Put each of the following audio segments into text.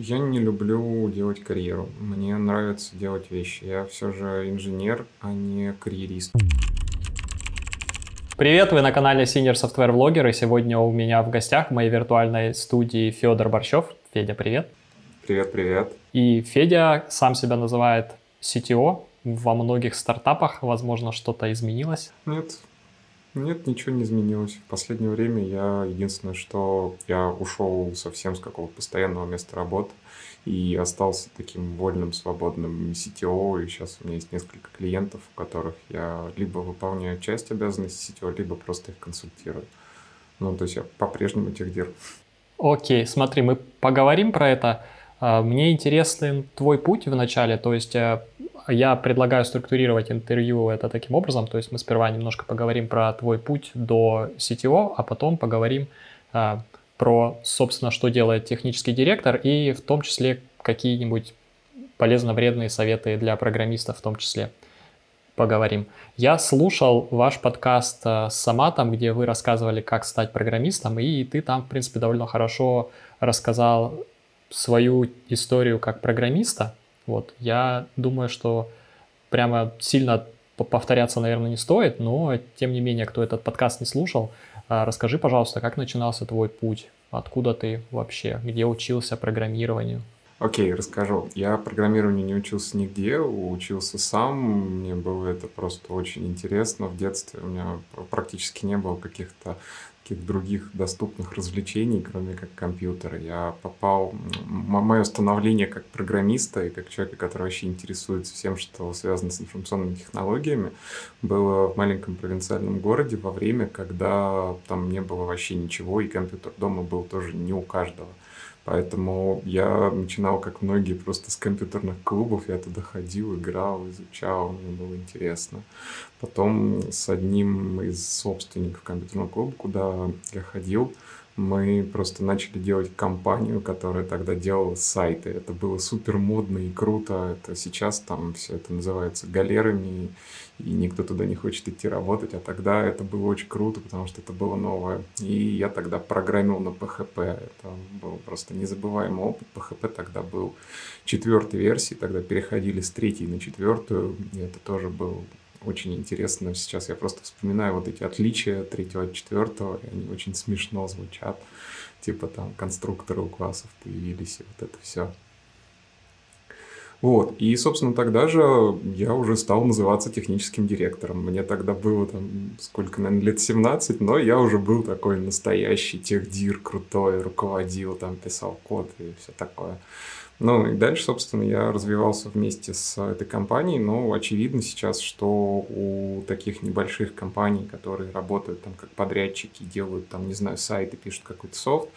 Я не люблю делать карьеру. Мне нравится делать вещи. Я все же инженер, а не карьерист. Привет, вы на канале Senior Software Vlogger, и сегодня у меня в гостях в моей виртуальной студии Федор Борщев. Федя, привет. Привет, привет. И Федя сам себя называет CTO. Во многих стартапах, возможно, что-то изменилось. Нет, нет, ничего не изменилось. В последнее время я единственное, что я ушел совсем с какого-то постоянного места работы и остался таким вольным, свободным CTO. И сейчас у меня есть несколько клиентов, у которых я либо выполняю часть обязанностей CTO, либо просто их консультирую. Ну, то есть я по-прежнему техдир. Окей, смотри, мы поговорим про это. А, мне интересен твой путь в начале, то есть э, я предлагаю структурировать интервью это таким образом, то есть мы сперва немножко поговорим про твой путь до CTO, а потом поговорим а, про, собственно, что делает технический директор и в том числе какие-нибудь полезно-вредные советы для программистов в том числе поговорим. Я слушал ваш подкаст а, с Саматом, где вы рассказывали, как стать программистом, и ты там, в принципе, довольно хорошо рассказал свою историю как программиста, вот, я думаю, что прямо сильно повторяться, наверное, не стоит, но тем не менее, кто этот подкаст не слушал, а, расскажи, пожалуйста, как начинался твой путь, откуда ты вообще, где учился программированию? Окей, okay, расскажу. Я программированию не учился нигде, учился сам. Мне было это просто очень интересно. В детстве у меня практически не было каких-то каких других доступных развлечений, кроме как компьютера. Я попал... Мое становление как программиста и как человека, который вообще интересуется всем, что связано с информационными технологиями, было в маленьком провинциальном городе во время, когда там не было вообще ничего, и компьютер дома был тоже не у каждого. Поэтому я начинал, как многие, просто с компьютерных клубов. Я туда ходил, играл, изучал, мне было интересно. Потом с одним из собственников компьютерного клуба, куда я ходил, мы просто начали делать компанию, которая тогда делала сайты. Это было супер модно и круто. Это сейчас там все это называется галерами, и никто туда не хочет идти работать. А тогда это было очень круто, потому что это было новое. И я тогда программил на PHP. Это был просто незабываемый опыт. PHP тогда был четвертой версии, тогда переходили с третьей на четвертую. И это тоже был очень интересно. Сейчас я просто вспоминаю вот эти отличия третьего от четвертого, и они очень смешно звучат. Типа там конструкторы у классов появились, и вот это все. Вот, и, собственно, тогда же я уже стал называться техническим директором. Мне тогда было там, сколько, наверное, лет 17, но я уже был такой настоящий техдир, крутой, руководил, там, писал код и все такое. Ну и дальше, собственно, я развивался вместе с этой компанией, но очевидно сейчас, что у таких небольших компаний, которые работают там как подрядчики, делают там, не знаю, сайты, пишут какой-то софт,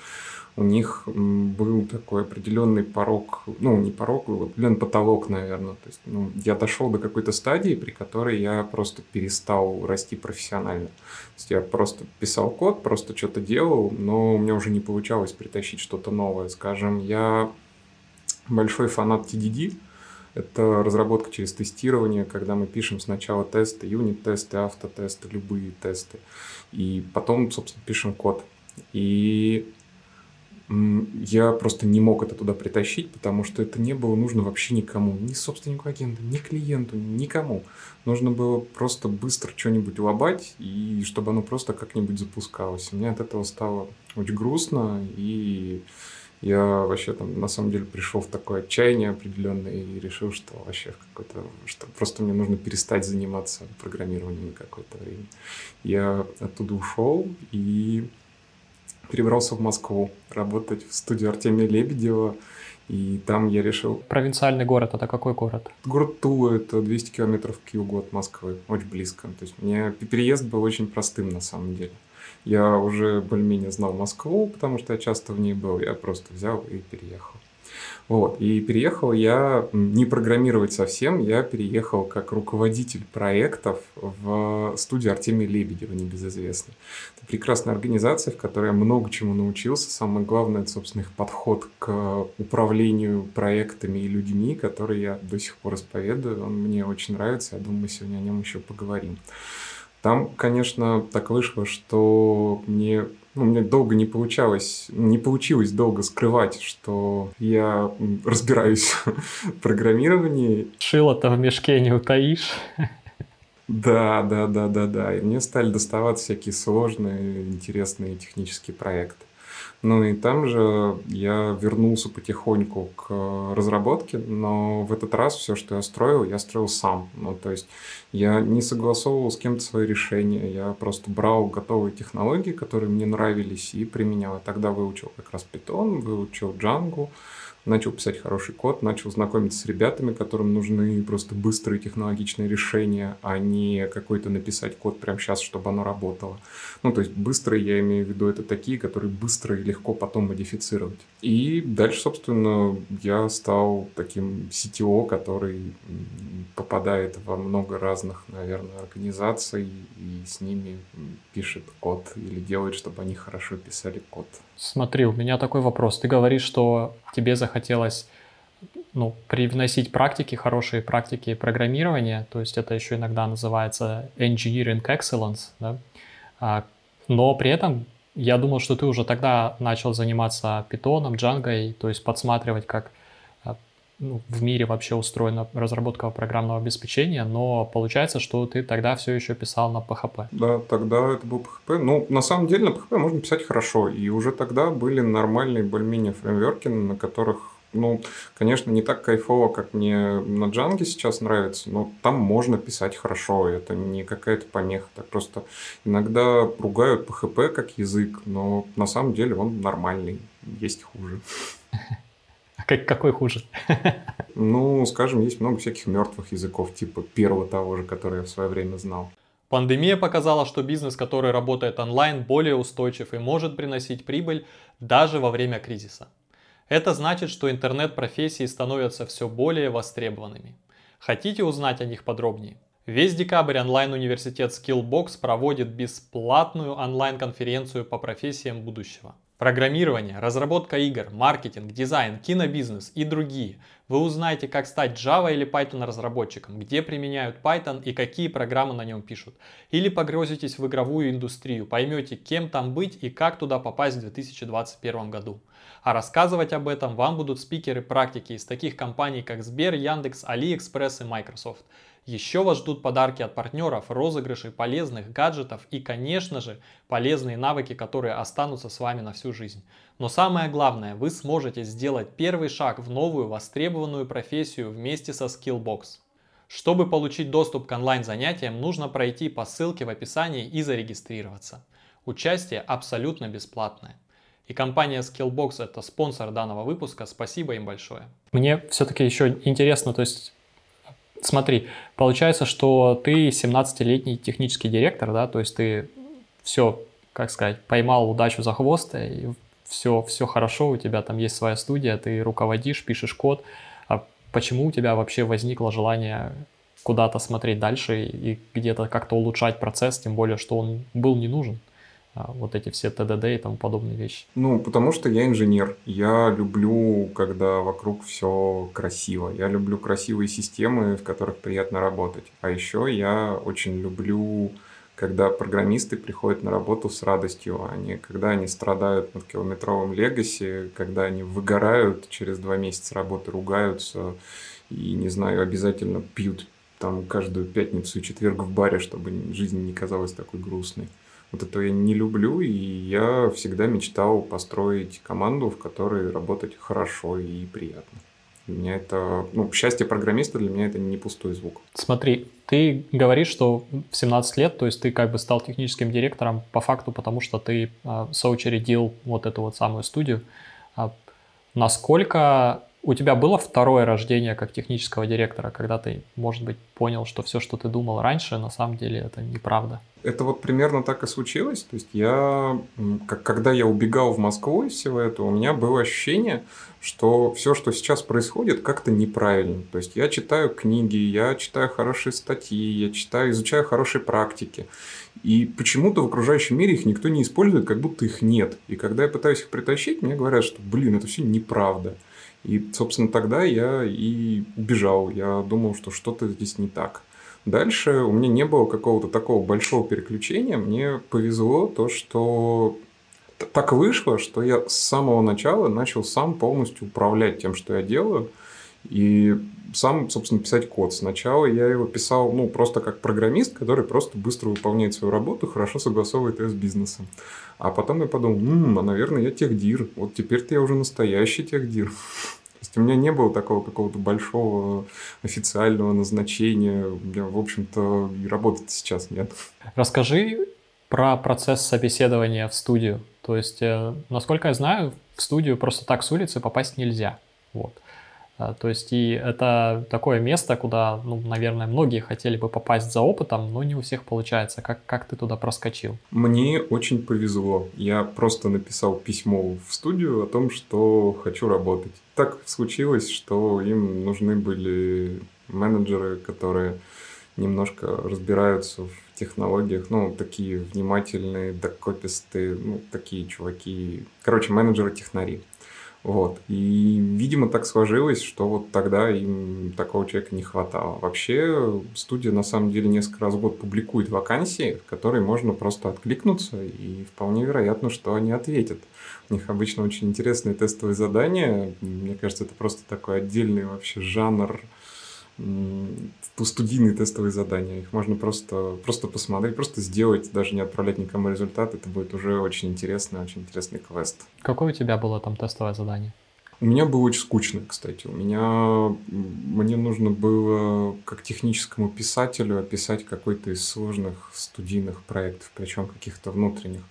у них был такой определенный порог, ну, не порог, определенный потолок, наверное. То есть, ну, я дошел до какой-то стадии, при которой я просто перестал расти профессионально. То есть, я просто писал код, просто что-то делал, но у меня уже не получалось притащить что-то новое. Скажем, я большой фанат TDD. Это разработка через тестирование, когда мы пишем сначала тесты, юнит-тесты, автотесты, любые тесты, и потом, собственно, пишем код. И я просто не мог это туда притащить, потому что это не было нужно вообще никому, ни собственнику агента, ни клиенту, никому. Нужно было просто быстро что-нибудь лобать, и чтобы оно просто как-нибудь запускалось. Мне от этого стало очень грустно, и я вообще там на самом деле пришел в такое отчаяние определенное и решил, что вообще в какой-то, что просто мне нужно перестать заниматься программированием на какое-то время. Я оттуда ушел и перебрался в Москву работать в студию Артемия Лебедева. И там я решил... Провинциальный город, это какой город? Город Тула, это 200 километров к югу от Москвы, очень близко. То есть мне переезд был очень простым на самом деле. Я уже более-менее знал Москву, потому что я часто в ней был. Я просто взял и переехал. Вот. И переехал я не программировать совсем, я переехал как руководитель проектов в студию Артемия Лебедева, небезызвестной. Это прекрасная организация, в которой я много чему научился. Самое главное, это, собственно, их подход к управлению проектами и людьми, который я до сих пор исповедую. Он мне очень нравится, я думаю, мы сегодня о нем еще поговорим. Там, конечно, так вышло, что мне ну, мне долго не получалось, не получилось долго скрывать, что я разбираюсь в программировании. Шило-то в мешке не утаишь. Да, да, да, да, да. И мне стали доставаться всякие сложные, интересные технические проекты. Ну и там же я вернулся потихоньку к разработке, но в этот раз все, что я строил, я строил сам. Ну, то есть я не согласовывал с кем-то свои решения, я просто брал готовые технологии, которые мне нравились, и применял. Я тогда выучил как раз Python, выучил Django, начал писать хороший код, начал знакомиться с ребятами, которым нужны просто быстрые технологичные решения, а не какой-то написать код прямо сейчас, чтобы оно работало. Ну, то есть быстрые, я имею в виду, это такие, которые быстро и легко потом модифицировать. И дальше, собственно, я стал таким CTO, который попадает во много разных, наверное, организаций и с ними пишет код или делает, чтобы они хорошо писали код. Смотри, у меня такой вопрос. Ты говоришь, что тебе захотелось ну, привносить практики, хорошие практики программирования, то есть это еще иногда называется engineering excellence, да? а, но при этом я думал, что ты уже тогда начал заниматься питоном, джангой, то есть подсматривать, как ну, в мире вообще устроена разработка программного обеспечения, но получается, что ты тогда все еще писал на PHP. Да, тогда это был PHP. Ну, на самом деле на PHP можно писать хорошо, и уже тогда были нормальные более-менее фреймворки, на которых ну, конечно, не так кайфово, как мне на Джанге сейчас нравится, но там можно писать хорошо, это не какая-то помеха. Так просто иногда ругают PHP как язык, но на самом деле он нормальный, есть хуже. Как, какой хуже? Ну, скажем, есть много всяких мертвых языков, типа первого того же, который я в свое время знал. Пандемия показала, что бизнес, который работает онлайн, более устойчив и может приносить прибыль даже во время кризиса. Это значит, что интернет-профессии становятся все более востребованными. Хотите узнать о них подробнее? Весь декабрь онлайн-университет Skillbox проводит бесплатную онлайн-конференцию по профессиям будущего. Программирование, разработка игр, маркетинг, дизайн, кинобизнес и другие. Вы узнаете, как стать Java или Python разработчиком, где применяют Python и какие программы на нем пишут. Или погрузитесь в игровую индустрию, поймете, кем там быть и как туда попасть в 2021 году. А рассказывать об этом вам будут спикеры практики из таких компаний, как Сбер, Яндекс, Алиэкспресс и Microsoft. Еще вас ждут подарки от партнеров, розыгрыши полезных гаджетов и, конечно же, полезные навыки, которые останутся с вами на всю жизнь. Но самое главное, вы сможете сделать первый шаг в новую востребованную профессию вместе со Skillbox. Чтобы получить доступ к онлайн-занятиям, нужно пройти по ссылке в описании и зарегистрироваться. Участие абсолютно бесплатное. И компания Skillbox это спонсор данного выпуска. Спасибо им большое. Мне все-таки еще интересно, то есть смотри, получается, что ты 17-летний технический директор, да, то есть ты все, как сказать, поймал удачу за хвост, и все, все хорошо, у тебя там есть своя студия, ты руководишь, пишешь код. А почему у тебя вообще возникло желание куда-то смотреть дальше и где-то как-то улучшать процесс, тем более, что он был не нужен? А, вот эти все ТДД и тому подобные вещи? Ну, потому что я инженер. Я люблю, когда вокруг все красиво. Я люблю красивые системы, в которых приятно работать. А еще я очень люблю когда программисты приходят на работу с радостью, а не когда они страдают над километровым легаси, когда они выгорают через два месяца работы, ругаются и, не знаю, обязательно пьют там каждую пятницу и четверг в баре, чтобы жизнь не казалась такой грустной. Вот это я не люблю, и я всегда мечтал построить команду, в которой работать хорошо и приятно. Для меня это, ну, счастье программиста для меня это не пустой звук. Смотри, ты говоришь, что в 17 лет, то есть ты как бы стал техническим директором по факту, потому что ты а, соучредил вот эту вот самую студию. А насколько у тебя было второе рождение как технического директора, когда ты, может быть, понял, что все, что ты думал раньше, на самом деле это неправда? Это вот примерно так и случилось. То есть я, как, когда я убегал в Москву из всего этого, у меня было ощущение, что все, что сейчас происходит, как-то неправильно. То есть я читаю книги, я читаю хорошие статьи, я читаю, изучаю хорошие практики. И почему-то в окружающем мире их никто не использует, как будто их нет. И когда я пытаюсь их притащить, мне говорят, что, блин, это все неправда. И, собственно, тогда я и убежал. Я думал, что что-то здесь не так. Дальше у меня не было какого-то такого большого переключения. Мне повезло то, что так вышло, что я с самого начала начал сам полностью управлять тем, что я делаю. И сам, собственно, писать код. Сначала я его писал, ну, просто как программист, который просто быстро выполняет свою работу, хорошо согласовывает ее с бизнесом. А потом я подумал, м-м, а, наверное, я техдир. Вот теперь-то я уже настоящий техдир. То есть у меня не было такого какого-то большого официального назначения. У меня, в общем-то, и работать сейчас нет. Расскажи про процесс собеседования в студию. То есть, э, насколько я знаю, в студию просто так с улицы попасть нельзя. Вот. А, то есть и это такое место, куда, ну, наверное, многие хотели бы попасть за опытом, но не у всех получается. Как, как ты туда проскочил? Мне очень повезло. Я просто написал письмо в студию о том, что хочу работать. Так случилось, что им нужны были менеджеры, которые немножко разбираются в технологиях, ну, такие внимательные, докопистые, ну, такие чуваки, короче, менеджеры-технари. Вот. И, видимо, так сложилось, что вот тогда им такого человека не хватало. Вообще, студия на самом деле несколько раз в год публикует вакансии, в которые можно просто откликнуться, и вполне вероятно, что они ответят. У них обычно очень интересные тестовые задания. Мне кажется, это просто такой отдельный вообще жанр студийные тестовые задания. Их можно просто, просто посмотреть, просто сделать, даже не отправлять никому результат. Это будет уже очень интересный, очень интересный квест. Какое у тебя было там тестовое задание? У меня было очень скучно, кстати. У меня мне нужно было как техническому писателю описать какой-то из сложных студийных проектов, причем каких-то внутренних.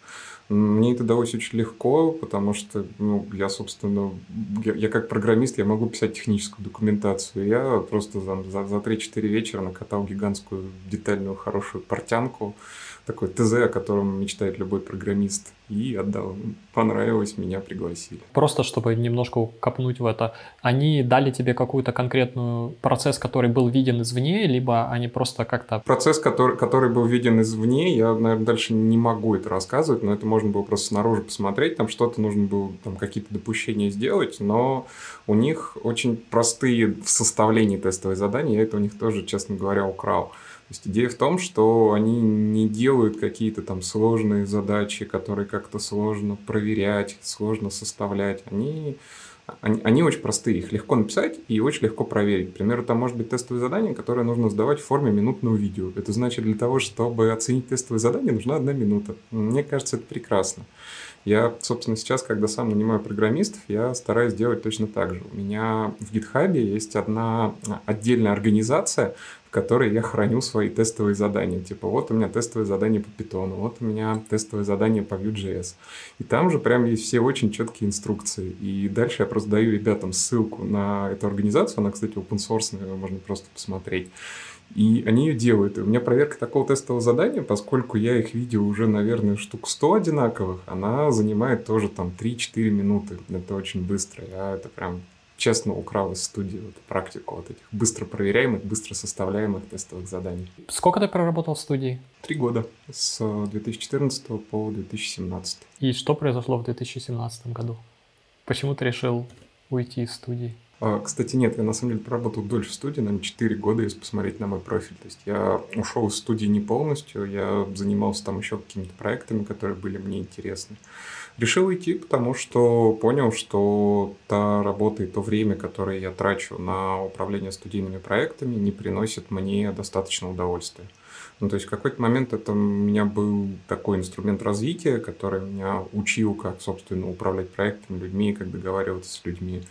Мне это далось очень легко, потому что ну, я, собственно, я, я как программист, я могу писать техническую документацию. Я просто за, за, за 3-4 вечера накатал гигантскую детальную хорошую портянку, такой ТЗ, о котором мечтает любой программист, и отдал. Понравилось, меня пригласили. Просто чтобы немножко копнуть в это, они дали тебе какую-то конкретную процесс, который был виден извне, либо они просто как-то... Процесс, который, который был виден извне, я, наверное, дальше не могу это рассказывать, но это можно было просто снаружи посмотреть, там что-то нужно было, там какие-то допущения сделать, но у них очень простые в составлении тестовые задания, я это у них тоже, честно говоря, украл. Есть идея в том, что они не делают какие-то там сложные задачи, которые как-то сложно проверять, сложно составлять. Они, они, они очень простые, их легко написать и очень легко проверить. К примеру, там может быть тестовое задание, которое нужно сдавать в форме минутного видео. Это значит, для того, чтобы оценить тестовое задание, нужна одна минута. Мне кажется, это прекрасно. Я, собственно, сейчас, когда сам нанимаю программистов, я стараюсь делать точно так же. У меня в GitHub есть одна отдельная организация, в которой я храню свои тестовые задания. Типа, вот у меня тестовые задания по Python, вот у меня тестовые задания по Vue.js. И там же прям есть все очень четкие инструкции. И дальше я просто даю ребятам ссылку на эту организацию. Она, кстати, open source, можно просто посмотреть. И они ее делают. И у меня проверка такого тестового задания, поскольку я их видел уже, наверное, штук 100 одинаковых, она занимает тоже там 3-4 минуты. Это очень быстро. Я это прям честно украл из студии вот, практику вот этих быстро проверяемых, быстро составляемых тестовых заданий. Сколько ты проработал в студии? Три года, с 2014 по 2017. И что произошло в 2017 году? Почему ты решил уйти из студии? А, кстати, нет, я на самом деле проработал дольше в студии, наверное, 4 года, если посмотреть на мой профиль. То есть я ушел из студии не полностью, я занимался там еще какими-то проектами, которые были мне интересны. Решил уйти, потому что понял, что та работа и то время, которое я трачу на управление студийными проектами, не приносит мне достаточно удовольствия. Ну, то есть в какой-то момент это у меня был такой инструмент развития, который меня учил, как, собственно, управлять проектами, людьми, как договариваться с людьми,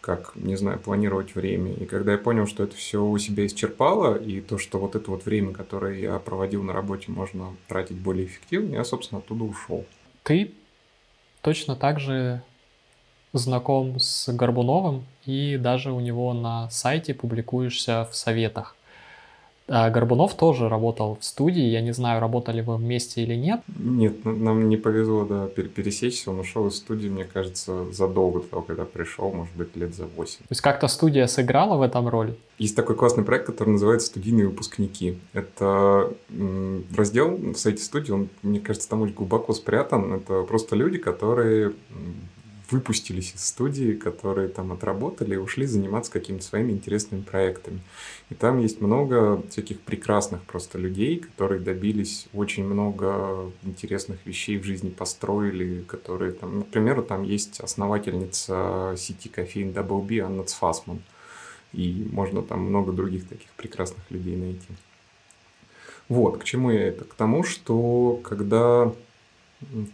как, не знаю, планировать время. И когда я понял, что это все у себя исчерпало, и то, что вот это вот время, которое я проводил на работе, можно тратить более эффективно, я, собственно, оттуда ушел. Ты точно так же знаком с Горбуновым и даже у него на сайте публикуешься в советах. А Горбунов тоже работал в студии. Я не знаю, работали вы вместе или нет. Нет, нам не повезло да, пересечься. Он ушел из студии, мне кажется, задолго до того, когда пришел, может быть, лет за 8. То есть как-то студия сыграла в этом роль? Есть такой классный проект, который называется «Студийные выпускники». Это раздел в сайте студии, он, мне кажется, там очень глубоко спрятан. Это просто люди, которые выпустились из студии, которые там отработали и ушли заниматься какими-то своими интересными проектами. И там есть много всяких прекрасных просто людей, которые добились очень много интересных вещей в жизни, построили, которые там, например, там есть основательница сети кофеин Double B Анна Цфасман. И можно там много других таких прекрасных людей найти. Вот, к чему я это? К тому, что когда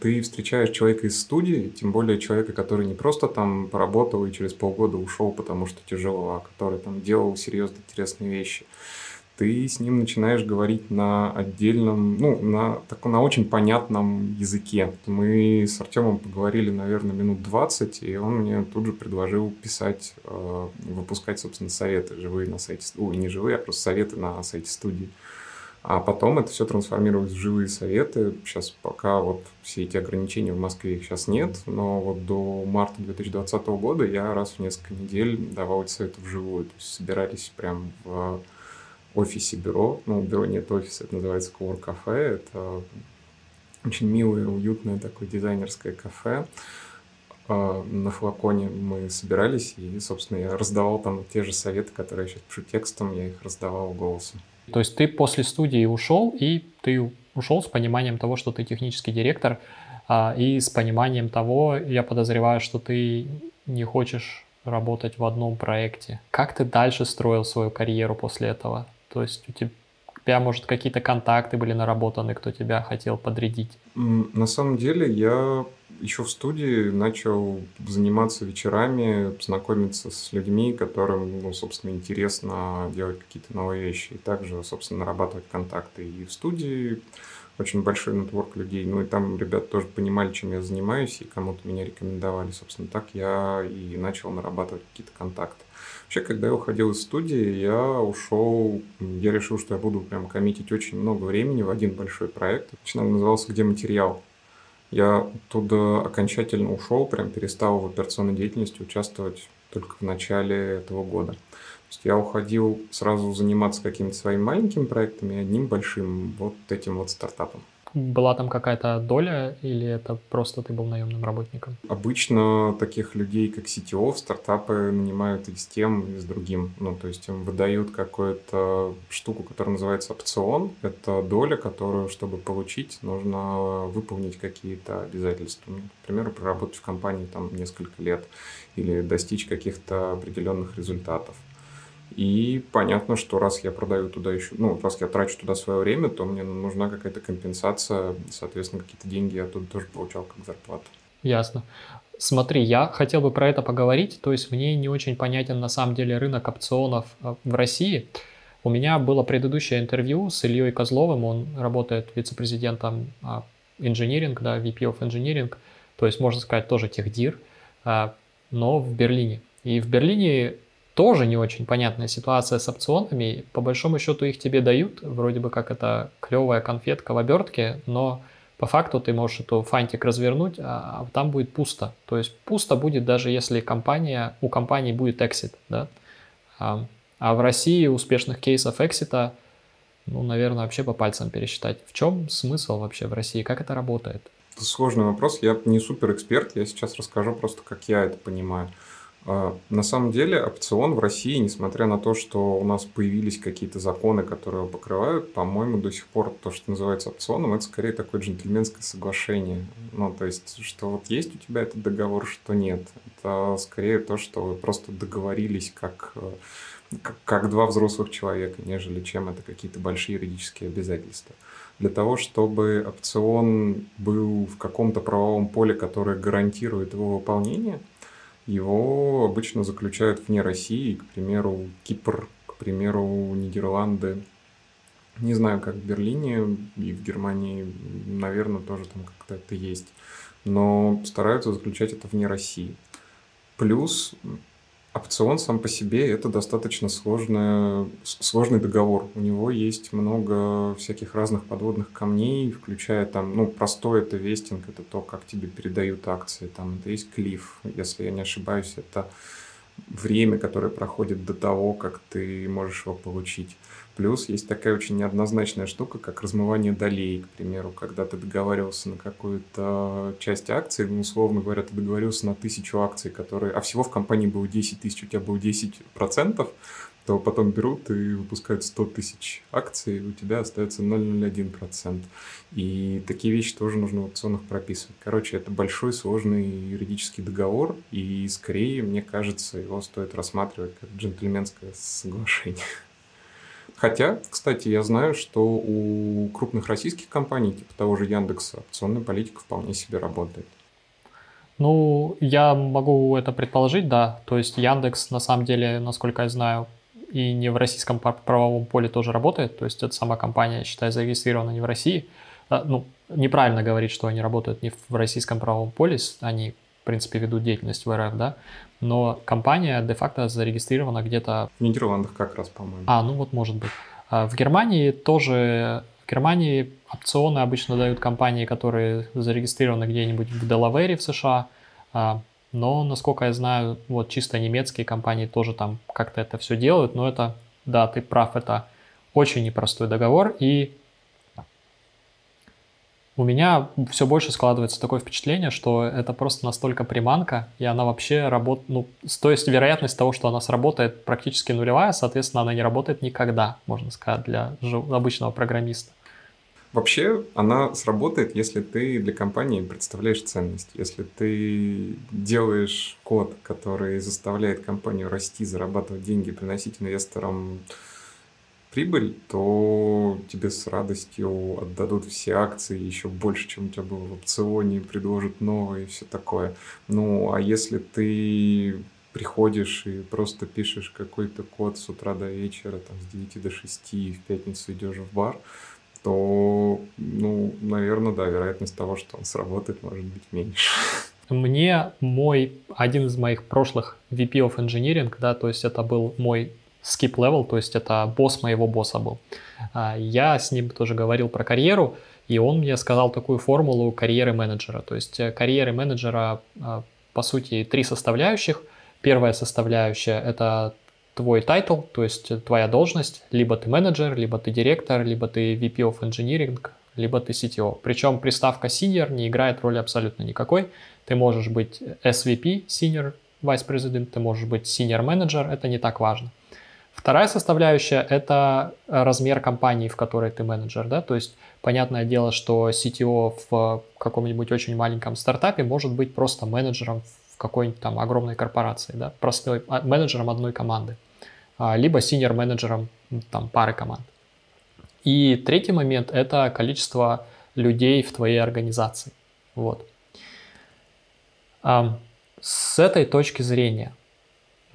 ты встречаешь человека из студии, тем более человека, который не просто там поработал и через полгода ушел, потому что тяжело, а который там делал серьезно интересные вещи, ты с ним начинаешь говорить на отдельном, ну, на, так, на очень понятном языке. Мы с Артемом поговорили, наверное, минут 20, и он мне тут же предложил писать, э, выпускать, собственно, советы живые на сайте, ой, не живые, а просто советы на сайте студии. А потом это все трансформировалось в живые советы. Сейчас пока вот все эти ограничения в Москве их сейчас нет, но вот до марта 2020 года я раз в несколько недель давал эти советы вживую. То есть собирались прям в офисе бюро. Ну, бюро нет офиса, это называется Core Cafe. Это очень милое, уютное такое дизайнерское кафе. А, на флаконе мы собирались, и, собственно, я раздавал там те же советы, которые я сейчас пишу текстом, я их раздавал голосом. То есть ты после студии ушел, и ты ушел с пониманием того, что ты технический директор, а, и с пониманием того, я подозреваю, что ты не хочешь работать в одном проекте. Как ты дальше строил свою карьеру после этого? То есть у тебя, может, какие-то контакты были наработаны, кто тебя хотел подрядить? На самом деле я еще в студии начал заниматься вечерами, знакомиться с людьми, которым, ну, собственно, интересно делать какие-то новые вещи. И также, собственно, нарабатывать контакты. И в студии очень большой нетворк людей. Ну и там ребята тоже понимали, чем я занимаюсь, и кому-то меня рекомендовали. Собственно, так я и начал нарабатывать какие-то контакты. Вообще, когда я уходил из студии, я ушел, я решил, что я буду прям коммитить очень много времени в один большой проект. Начинал назывался «Где материал?». Я оттуда окончательно ушел, прям перестал в операционной деятельности участвовать только в начале этого года. То есть я уходил сразу заниматься какими-то своими маленькими проектами, одним большим вот этим вот стартапом. Была там какая-то доля или это просто ты был наемным работником? Обычно таких людей, как CTO, стартапы нанимают и с тем, и с другим. Ну, то есть им выдают какую-то штуку, которая называется опцион. Это доля, которую, чтобы получить, нужно выполнить какие-то обязательства. Ну, к примеру, проработать в компании там несколько лет или достичь каких-то определенных результатов. И понятно, что раз я продаю туда еще, ну, раз я трачу туда свое время, то мне нужна какая-то компенсация, соответственно, какие-то деньги я тут тоже получал как зарплату. Ясно. Смотри, я хотел бы про это поговорить, то есть мне не очень понятен на самом деле рынок опционов э, в России. У меня было предыдущее интервью с Ильей Козловым, он работает вице-президентом инжиниринг, да, VP of Engineering, то есть, можно сказать, тоже техдир, а, но в Берлине. И в Берлине тоже не очень понятная ситуация с опционами. По большому счету их тебе дают, вроде бы как это клевая конфетка в обертке, но по факту ты можешь эту фантик развернуть, а, а там будет пусто. То есть пусто будет даже если компания, у компании будет эксит. Да? А, а в России успешных кейсов эксита, ну, наверное, вообще по пальцам пересчитать. В чем смысл вообще в России? Как это работает? Это сложный вопрос. Я не супер эксперт. Я сейчас расскажу просто, как я это понимаю. На самом деле опцион в России, несмотря на то, что у нас появились какие-то законы, которые его покрывают, по-моему, до сих пор то, что называется опционом, это скорее такое джентльменское соглашение. Ну, то есть, что вот есть у тебя этот договор, что нет. Это скорее то, что вы просто договорились как, как, как два взрослых человека, нежели чем это какие-то большие юридические обязательства. Для того, чтобы опцион был в каком-то правовом поле, которое гарантирует его выполнение – его обычно заключают вне России, к примеру, Кипр, к примеру, Нидерланды. Не знаю, как в Берлине и в Германии, наверное, тоже там как-то это есть. Но стараются заключать это вне России. Плюс опцион сам по себе это достаточно сложный, сложный договор. У него есть много всяких разных подводных камней, включая там, ну, простой это вестинг, это то, как тебе передают акции, там, это есть клифф, если я не ошибаюсь, это время, которое проходит до того, как ты можешь его получить. Плюс есть такая очень неоднозначная штука, как размывание долей, к примеру, когда ты договаривался на какую-то часть акций, ну, условно говоря, ты договорился на тысячу акций, которые, а всего в компании было 10 тысяч, у тебя было 10 процентов, то потом берут и выпускают 100 тысяч акций, у тебя остается 0,01%. И такие вещи тоже нужно в опционах прописывать. Короче, это большой сложный юридический договор, и скорее, мне кажется, его стоит рассматривать как джентльменское соглашение. Хотя, кстати, я знаю, что у крупных российских компаний, типа того же Яндекса, опционная политика вполне себе работает. Ну, я могу это предположить, да. То есть Яндекс, на самом деле, насколько я знаю, и не в российском правовом поле тоже работает. То есть это сама компания, считай, зарегистрирована не в России. А, ну, неправильно говорить, что они работают не в российском правовом поле, они, в принципе, ведут деятельность в РФ, да, но компания де-факто зарегистрирована где-то... В Нидерландах как раз, по-моему. А, ну вот может быть. А в Германии тоже... В Германии опционы обычно дают компании, которые зарегистрированы где-нибудь в Делавере в США, а но, насколько я знаю, вот чисто немецкие компании тоже там как-то это все делают, но это, да, ты прав, это очень непростой договор, и у меня все больше складывается такое впечатление, что это просто настолько приманка, и она вообще работает, ну, то есть вероятность того, что она сработает практически нулевая, соответственно, она не работает никогда, можно сказать, для обычного программиста. Вообще, она сработает, если ты для компании представляешь ценность. Если ты делаешь код, который заставляет компанию расти, зарабатывать деньги, приносить инвесторам прибыль, то тебе с радостью отдадут все акции еще больше, чем у тебя было в опционе, предложат новые и все такое. Ну, а если ты приходишь и просто пишешь какой-то код с утра до вечера, там, с 9 до 6, и в пятницу идешь в бар, то, ну, наверное, да, вероятность того, что он сработает, может быть меньше. Мне мой, один из моих прошлых VP of Engineering, да, то есть это был мой skip level, то есть это босс моего босса был. А, я с ним тоже говорил про карьеру, и он мне сказал такую формулу карьеры менеджера. То есть э, карьеры менеджера, а, по сути, три составляющих. Первая составляющая — это твой title, то есть твоя должность, либо ты менеджер, либо ты директор, либо ты VP of Engineering, либо ты CTO. Причем приставка senior не играет роли абсолютно никакой. Ты можешь быть SVP, senior vice president, ты можешь быть senior manager, это не так важно. Вторая составляющая – это размер компании, в которой ты менеджер. Да? То есть, понятное дело, что CTO в каком-нибудь очень маленьком стартапе может быть просто менеджером в какой-нибудь там огромной корпорации, да? простой а, менеджером одной команды. А, либо синьор-менеджером там, пары команд. И третий момент – это количество людей в твоей организации. Вот. С этой точки зрения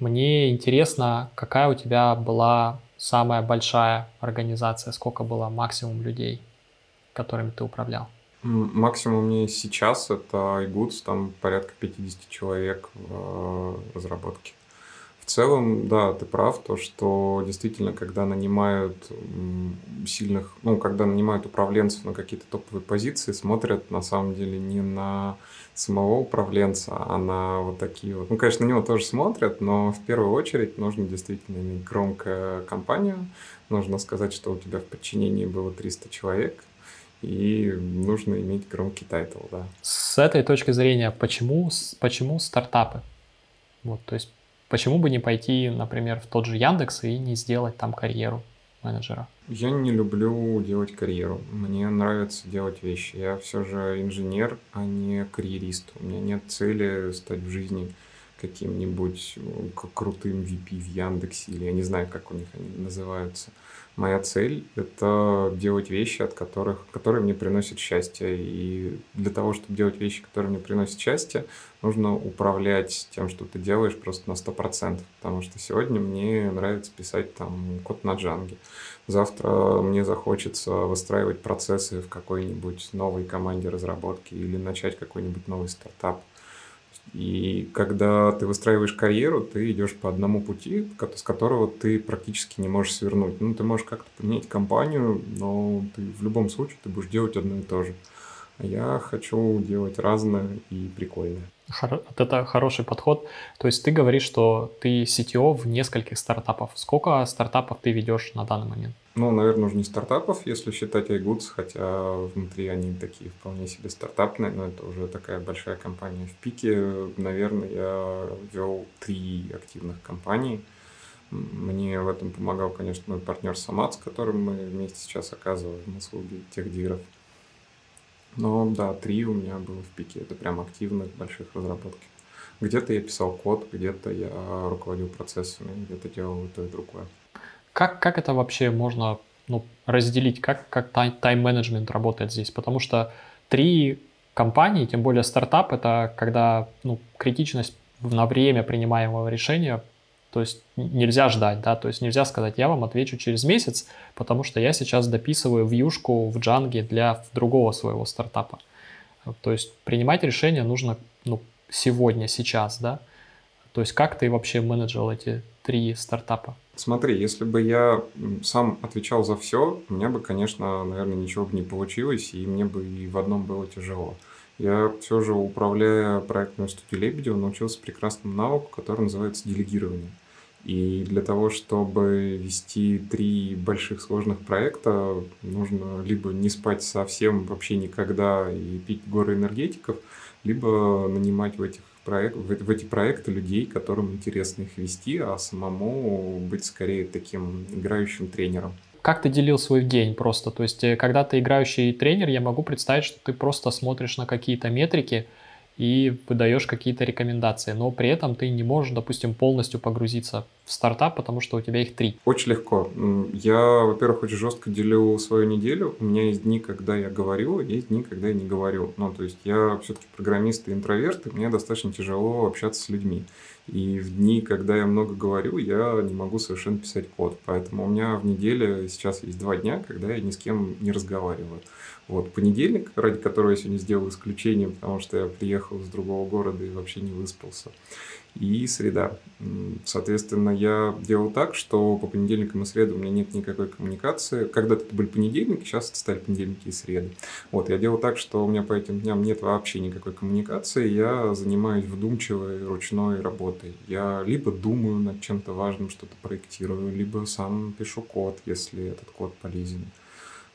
мне интересно, какая у тебя была самая большая организация, сколько было максимум людей, которыми ты управлял? Максимум меня сейчас это iGoods, там порядка 50 человек в э, разработке целом, да, ты прав, то, что действительно, когда нанимают сильных, ну, когда нанимают управленцев на какие-то топовые позиции, смотрят на самом деле не на самого управленца, а на вот такие вот. Ну, конечно, на него тоже смотрят, но в первую очередь нужно действительно иметь громкую компанию, нужно сказать, что у тебя в подчинении было 300 человек, и нужно иметь громкий title, да. С этой точки зрения, почему, почему стартапы? Вот, то есть Почему бы не пойти, например, в тот же Яндекс и не сделать там карьеру менеджера? Я не люблю делать карьеру. Мне нравится делать вещи. Я все же инженер, а не карьерист. У меня нет цели стать в жизни каким-нибудь крутым VP в Яндексе, или я не знаю, как у них они называются. Моя цель — это делать вещи, от которых, которые мне приносят счастье. И для того, чтобы делать вещи, которые мне приносят счастье, нужно управлять тем, что ты делаешь просто на 100%. Потому что сегодня мне нравится писать там код на джанге. Завтра мне захочется выстраивать процессы в какой-нибудь новой команде разработки или начать какой-нибудь новый стартап. И когда ты выстраиваешь карьеру, ты идешь по одному пути, с которого ты практически не можешь свернуть. Ну, ты можешь как-то поменять компанию, но ты в любом случае ты будешь делать одно и то же. А я хочу делать разное и прикольное. Это хороший подход. То есть ты говоришь, что ты CTO в нескольких стартапах. Сколько стартапов ты ведешь на данный момент? Ну, наверное, уже не стартапов, если считать iGoods, хотя внутри они такие вполне себе стартапные, но это уже такая большая компания в пике. Наверное, я вел три активных компании. Мне в этом помогал, конечно, мой партнер Самат, с которым мы вместе сейчас оказываем услуги тех диров. Но да, три у меня было в пике. Это прям активных больших разработки. Где-то я писал код, где-то я руководил процессами, где-то делал то и другое. Как, как это вообще можно ну, разделить? Как, как тайм-менеджмент работает здесь? Потому что три компании, тем более стартап, это когда ну, критичность на время принимаемого решения то есть нельзя ждать, да, то есть нельзя сказать, я вам отвечу через месяц, потому что я сейчас дописываю вьюшку в джанге для другого своего стартапа. То есть принимать решение нужно ну, сегодня, сейчас, да. То есть как ты вообще менеджил эти три стартапа? Смотри, если бы я сам отвечал за все, у меня бы, конечно, наверное, ничего бы не получилось, и мне бы и в одном было тяжело. Я все же, управляя проектной студией Лебедева, научился прекрасному навыку, который называется делегирование. И для того, чтобы вести три больших сложных проекта, нужно либо не спать совсем вообще никогда и пить горы энергетиков, либо нанимать в этих проект, в эти проекты людей, которым интересно их вести, а самому быть скорее таким играющим тренером. Как ты делил свой день просто? То есть, э, когда ты играющий тренер, я могу представить, что ты просто смотришь на какие-то метрики, и выдаешь какие-то рекомендации, но при этом ты не можешь, допустим, полностью погрузиться в стартап, потому что у тебя их три. Очень легко. Я, во-первых, очень жестко делю свою неделю. У меня есть дни, когда я говорю, есть дни, когда я не говорю. Ну, то есть я все-таки программист и интроверт, и мне достаточно тяжело общаться с людьми. И в дни, когда я много говорю, я не могу совершенно писать код. Поэтому у меня в неделе сейчас есть два дня, когда я ни с кем не разговариваю. Вот, понедельник, ради которого я сегодня сделал исключение, потому что я приехал из другого города и вообще не выспался. И среда. Соответственно, я делал так, что по понедельникам и средам у меня нет никакой коммуникации. Когда-то это были понедельники, сейчас это стали понедельники и среды. Вот, я делал так, что у меня по этим дням нет вообще никакой коммуникации. Я занимаюсь вдумчивой ручной работой. Я либо думаю над чем-то важным, что-то проектирую, либо сам пишу код, если этот код полезен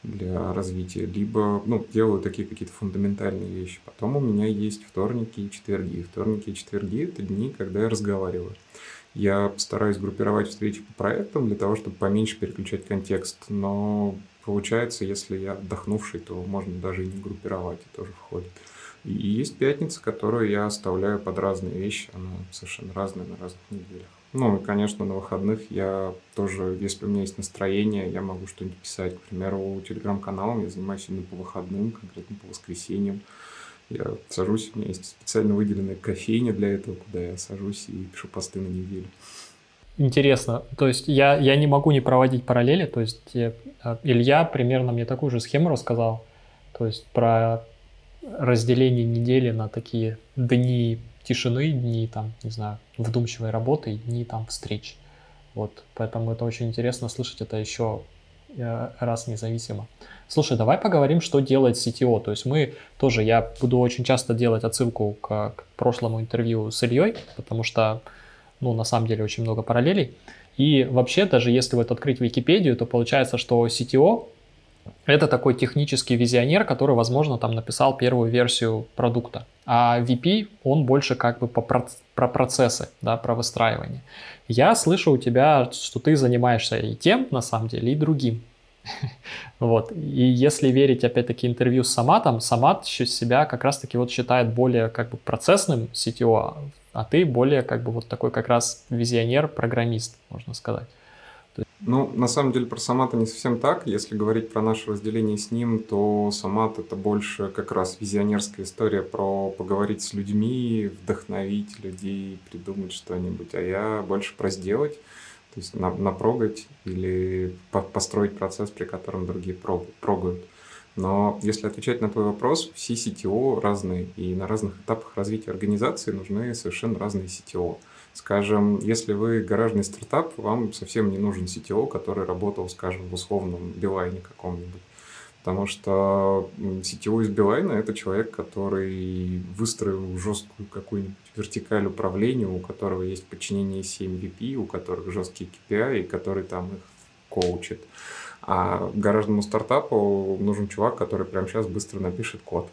для развития, либо ну, делаю такие какие-то фундаментальные вещи. Потом у меня есть вторники и четверги. Вторники и четверги – это дни, когда я разговариваю. Я стараюсь группировать встречи по проектам для того, чтобы поменьше переключать контекст, но получается, если я отдохнувший, то можно даже и не группировать, и тоже входит. И есть пятница, которую я оставляю под разные вещи, она совершенно разная на разных неделях. Ну, и, конечно, на выходных я тоже, если у меня есть настроение, я могу что-нибудь писать. К примеру, телеграм-каналом я занимаюсь именно по выходным, конкретно по воскресеньям. Я сажусь, у меня есть специально выделенная кофейня для этого, куда я сажусь и пишу посты на неделю. Интересно. То есть я, я не могу не проводить параллели. То есть э, Илья примерно мне такую же схему рассказал. То есть про разделение недели на такие дни тишины, дни там, не знаю, вдумчивой работы и дни там встреч. Вот, поэтому это очень интересно слышать это еще э, раз независимо. Слушай, давай поговорим, что делает CTO. То есть мы тоже, я буду очень часто делать отсылку к, к прошлому интервью с Ильей, потому что, ну, на самом деле очень много параллелей. И вообще, даже если вот открыть Википедию, то получается, что CTO это такой технический визионер, который, возможно, там написал первую версию продукта. А VP, он больше как бы про, про процессы, да, про выстраивание. Я слышу у тебя, что ты занимаешься и тем, на самом деле, и другим. Вот. И если верить, опять-таки, интервью с Саматом, Самат себя как раз-таки вот считает более как бы процессным CTO, а ты более как бы вот такой как раз визионер, программист, можно сказать. Ну, на самом деле про Самата не совсем так. Если говорить про наше разделение с ним, то Самат это больше как раз визионерская история про поговорить с людьми, вдохновить людей, придумать что-нибудь. А я больше про сделать, то есть напрогать или построить процесс, при котором другие прогают. Но если отвечать на твой вопрос, все CTO разные, и на разных этапах развития организации нужны совершенно разные CTO. Скажем, если вы гаражный стартап, вам совсем не нужен CTO, который работал, скажем, в условном Билайне каком-нибудь. Потому что CTO из Билайна – это человек, который выстроил жесткую какую-нибудь вертикаль управления, у которого есть подчинение 7 VP, у которых жесткие KPI, и который там их коучит. А гаражному стартапу нужен чувак, который прямо сейчас быстро напишет код.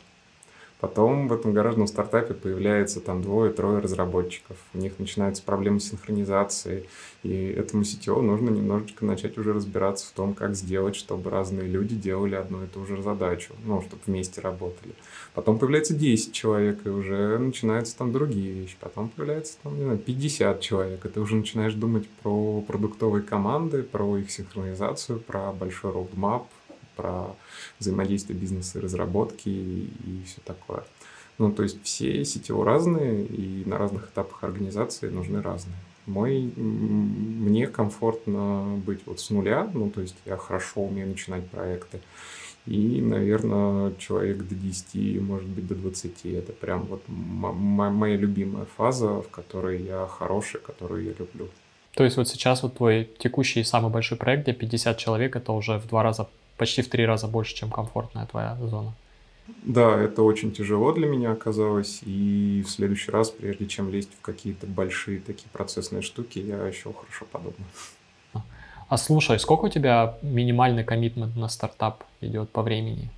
Потом в этом гаражном стартапе появляется там двое-трое разработчиков. У них начинаются проблемы с синхронизацией. И этому CTO нужно немножечко начать уже разбираться в том, как сделать, чтобы разные люди делали одну и ту же задачу. Ну, чтобы вместе работали. Потом появляется 10 человек, и уже начинаются там другие вещи. Потом появляется там, не знаю, 50 человек, и ты уже начинаешь думать про продуктовые команды, про их синхронизацию, про большой roadmap, про взаимодействие бизнеса и разработки и, все такое. Ну, то есть все сетевые разные, и на разных этапах организации нужны разные. Мой, мне комфортно быть вот с нуля, ну, то есть я хорошо умею начинать проекты. И, наверное, человек до 10, может быть, до 20. Это прям вот моя любимая фаза, в которой я хороший, которую я люблю. То есть вот сейчас вот твой текущий самый большой проект, где 50 человек, это уже в два раза почти в три раза больше, чем комфортная твоя зона. Да, это очень тяжело для меня оказалось, и в следующий раз, прежде чем лезть в какие-то большие такие процессные штуки, я еще хорошо подумаю. А слушай, сколько у тебя минимальный коммитмент на стартап идет по времени?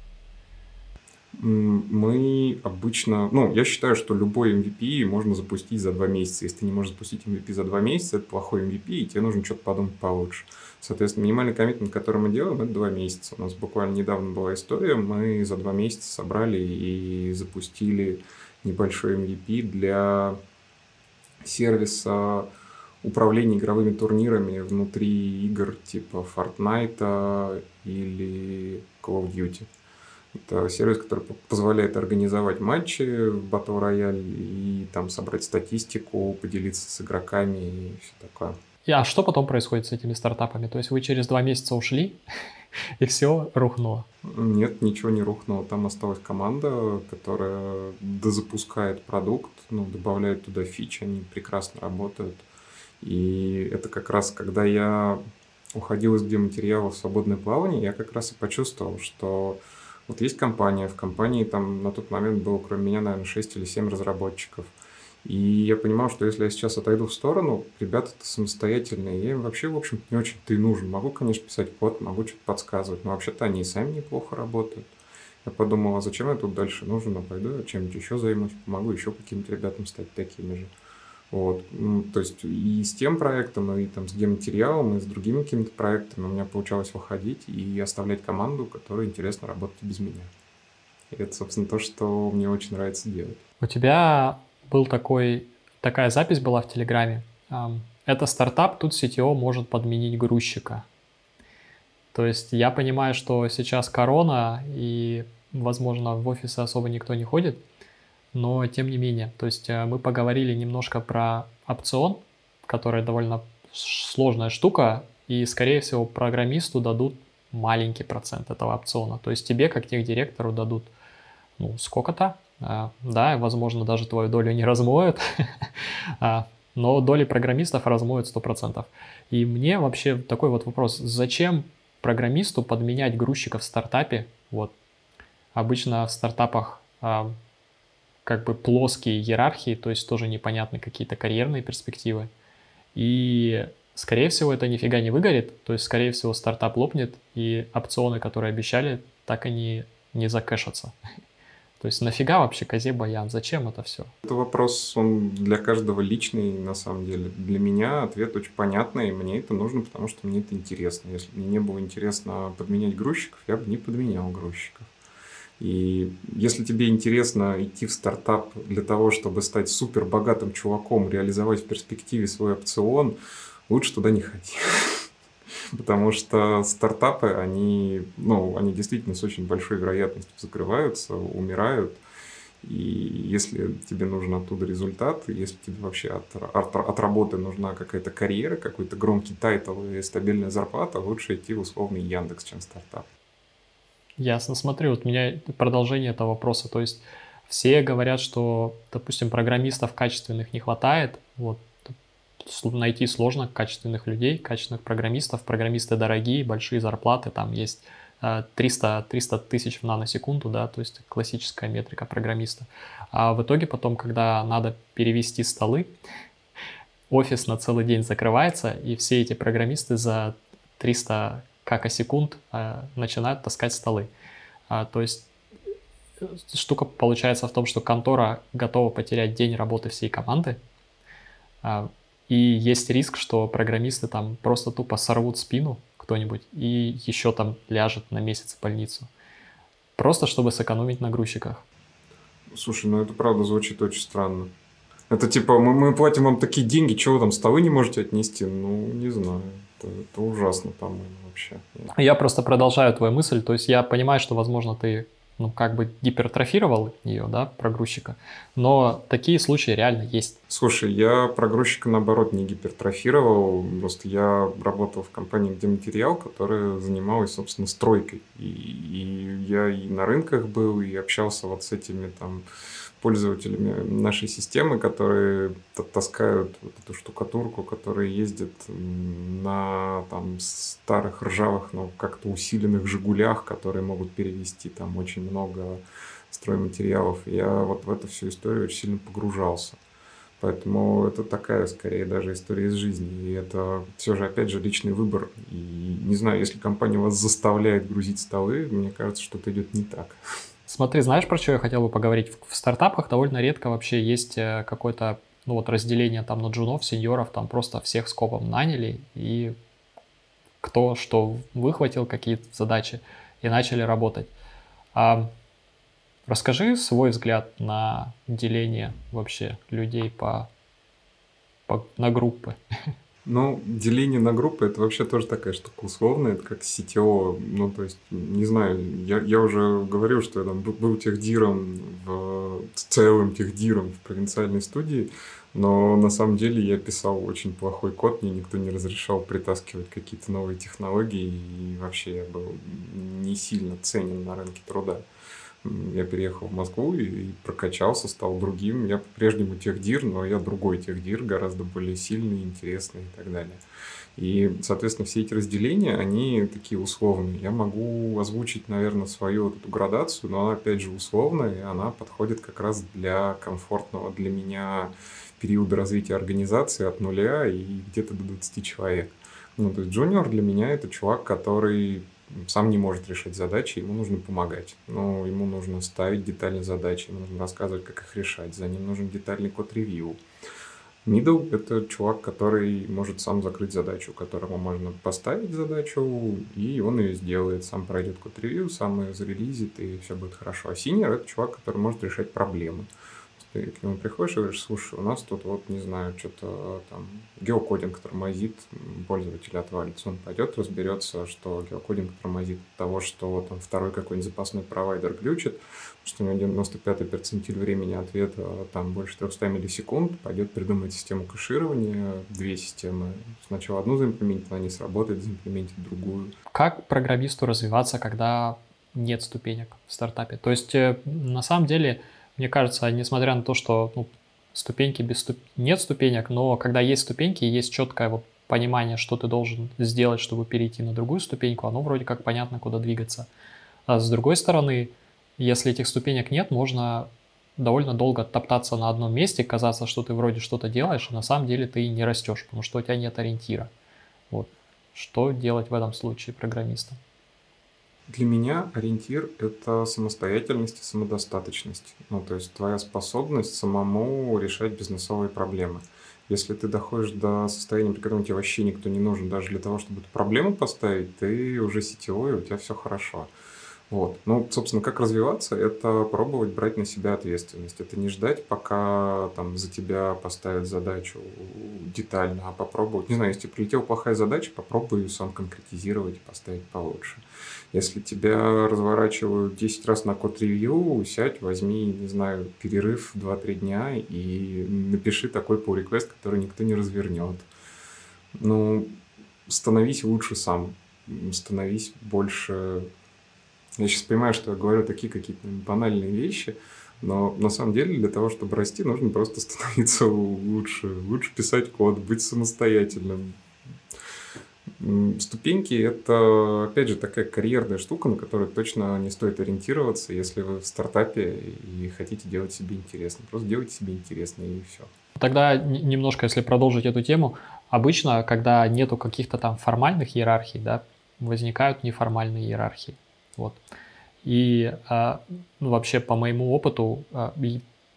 Мы обычно, ну, я считаю, что любой MVP можно запустить за два месяца. Если ты не можешь запустить MVP за два месяца, это плохой MVP, и тебе нужно что-то подумать получше. Соответственно, минимальный коммитмент, который мы делаем, это два месяца. У нас буквально недавно была история, мы за два месяца собрали и запустили небольшой MVP для сервиса управления игровыми турнирами внутри игр типа Fortnite или Call of Duty. Это сервис, который позволяет организовать матчи в Battle Royale и там собрать статистику, поделиться с игроками и все такое. А что потом происходит с этими стартапами? То есть вы через два месяца ушли, и все рухнуло? Нет, ничего не рухнуло. Там осталась команда, которая дозапускает продукт, ну, добавляет туда фичи, они прекрасно работают. И это как раз, когда я уходил из где материала в свободное плавание, я как раз и почувствовал, что вот есть компания, в компании там на тот момент было, кроме меня, наверное, 6 или 7 разработчиков. И я понимал, что если я сейчас отойду в сторону, ребята-то самостоятельные, я им вообще, в общем не очень-то и нужен. Могу, конечно, писать код, могу что-то подсказывать, но вообще-то они и сами неплохо работают. Я подумал, а зачем я тут дальше нужен, а пойду я чем-нибудь еще займусь, помогу еще каким-то ребятам стать такими же. Вот. Ну, то есть и с тем проектом, и там с геоматериалом, и с другими какими-то проектами у меня получалось выходить и оставлять команду, которая интересно работает без меня. И это, собственно, то, что мне очень нравится делать. У тебя был такой, такая запись была в Телеграме. Это стартап, тут CTO может подменить грузчика. То есть я понимаю, что сейчас корона, и, возможно, в офисы особо никто не ходит – но тем не менее, то есть э, мы поговорили немножко про опцион, который довольно сложная штука, и, скорее всего, программисту дадут маленький процент этого опциона. То есть тебе, как техдиректору, дадут ну, сколько-то, да, возможно, даже твою долю не размоют, а, но доли программистов размоют 100%. И мне вообще такой вот вопрос, зачем программисту подменять грузчика в стартапе? Вот обычно в стартапах а, как бы плоские иерархии, то есть тоже непонятны какие-то карьерные перспективы. И, скорее всего, это нифига не выгорит, то есть, скорее всего, стартап лопнет, и опционы, которые обещали, так они не закэшатся. То есть нафига вообще козе баян? Зачем это все? Это вопрос, он для каждого личный, на самом деле. Для меня ответ очень понятный, и мне это нужно, потому что мне это интересно. Если мне не было интересно подменять грузчиков, я бы не подменял грузчиков. И если тебе интересно идти в стартап для того, чтобы стать супер богатым чуваком, реализовать в перспективе свой опцион, лучше туда не ходи. Потому что стартапы, они, ну, они действительно с очень большой вероятностью закрываются, умирают. И если тебе нужен оттуда результат, если тебе вообще от, от, от работы нужна какая-то карьера, какой-то громкий title и стабильная зарплата, лучше идти в условный Яндекс, чем стартап. Ясно. Смотри, вот у меня продолжение этого вопроса. То есть все говорят, что, допустим, программистов качественных не хватает. Вот найти сложно качественных людей, качественных программистов. Программисты дорогие, большие зарплаты, там есть 300, 300 тысяч в наносекунду, да, то есть классическая метрика программиста. А в итоге потом, когда надо перевести столы, офис на целый день закрывается, и все эти программисты за 300 какосекунд а, начинают таскать столы. А, то есть э, штука получается в том, что контора готова потерять день работы всей команды, а, и есть риск, что программисты там просто тупо сорвут спину кто-нибудь и еще там ляжет на месяц в больницу. Просто чтобы сэкономить на грузчиках. Слушай, ну это правда звучит очень странно. Это типа, мы, мы платим вам такие деньги, чего вы там столы не можете отнести? Ну, не знаю. Это, это ужасно, по-моему, вообще. Я просто продолжаю твою мысль. То есть я понимаю, что, возможно, ты ну, как бы гипертрофировал ее, да, прогрузчика, но такие случаи реально есть. Слушай, я прогрузчика, наоборот, не гипертрофировал, просто я работал в компании «Где материал», которая занималась, собственно, стройкой, и, и я и на рынках был, и общался вот с этими там пользователями нашей системы, которые таскают вот эту штукатурку, которые ездят на там, старых ржавых, но как-то усиленных «Жигулях», которые могут перевести там очень много стройматериалов. Я вот в эту всю историю очень сильно погружался. Поэтому это такая, скорее, даже история из жизни. И это все же, опять же, личный выбор. И не знаю, если компания вас заставляет грузить столы, мне кажется, что это идет не так. Смотри, знаешь, про что я хотел бы поговорить? В стартапах довольно редко вообще есть э, какое-то ну вот разделение там на джунов, сеньоров, там просто всех скопом наняли и кто что выхватил, какие задачи и начали работать. А расскажи свой взгляд на деление вообще людей по, по на группы. Ну, деление на группы это вообще тоже такая штука условная, это как CTO, ну, то есть, не знаю, я, я уже говорил, что я там был техдиром, в, целым техдиром в провинциальной студии, но на самом деле я писал очень плохой код, мне никто не разрешал притаскивать какие-то новые технологии, и вообще я был не сильно ценен на рынке труда я переехал в Москву и прокачался, стал другим. Я по-прежнему техдир, но я другой техдир, гораздо более сильный, интересный и так далее. И, соответственно, все эти разделения, они такие условные. Я могу озвучить, наверное, свою вот эту градацию, но она, опять же, условная, и она подходит как раз для комфортного для меня периода развития организации от нуля и где-то до 20 человек. Ну, то есть джуниор для меня это чувак, который сам не может решать задачи, ему нужно помогать. Ну, ему нужно ставить детальные задачи, ему нужно рассказывать, как их решать. За ним нужен детальный код-ревью. Middle – это чувак, который может сам закрыть задачу, которому можно поставить задачу, и он ее сделает, сам пройдет код-ревью, сам ее зарелизит, и все будет хорошо. А Senior – это чувак, который может решать проблемы ты к нему приходишь и говоришь, слушай, у нас тут вот, не знаю, что-то там геокодинг тормозит, пользователь отвалится, он пойдет, разберется, что геокодинг тормозит от того, что там второй какой-нибудь запасной провайдер глючит, что у него 95 перцентиль времени ответа там больше 300 миллисекунд, пойдет придумать систему кэширования, две системы. Сначала одну заимплементит, она не сработает, заимплементит другую. Как программисту развиваться, когда нет ступенек в стартапе? То есть, э, на самом деле, мне кажется, несмотря на то, что ну, ступеньки без ступ... нет ступенек, но когда есть ступеньки, есть четкое вот понимание, что ты должен сделать, чтобы перейти на другую ступеньку, оно вроде как понятно, куда двигаться. А с другой стороны, если этих ступенек нет, можно довольно долго топтаться на одном месте, казаться, что ты вроде что-то делаешь, а на самом деле ты не растешь, потому что у тебя нет ориентира. Вот. Что делать в этом случае программистам? Для меня ориентир – это самостоятельность и самодостаточность. Ну, то есть твоя способность самому решать бизнесовые проблемы. Если ты доходишь до состояния, при котором тебе вообще никто не нужен, даже для того, чтобы эту проблему поставить, ты уже сетевой, и у тебя все хорошо. Вот. Ну, собственно, как развиваться, это пробовать брать на себя ответственность. Это не ждать, пока там за тебя поставят задачу детально, а попробовать. Не знаю, если прилетела плохая задача, попробуй ее сам конкретизировать и поставить получше. Если тебя разворачивают 10 раз на код-ревью, сядь, возьми, не знаю, перерыв 2-3 дня и напиши такой pull request, который никто не развернет. Ну, становись лучше сам, становись больше... Я сейчас понимаю, что я говорю такие какие-то банальные вещи, но на самом деле для того, чтобы расти, нужно просто становиться лучше, лучше писать код, быть самостоятельным, Ступеньки – это, опять же, такая карьерная штука, на которую точно не стоит ориентироваться, если вы в стартапе и хотите делать себе интересно. Просто делайте себе интересно, и все. Тогда немножко, если продолжить эту тему, обычно, когда нету каких-то там формальных иерархий, да, возникают неформальные иерархии. Вот. И а, ну, вообще по моему опыту, а,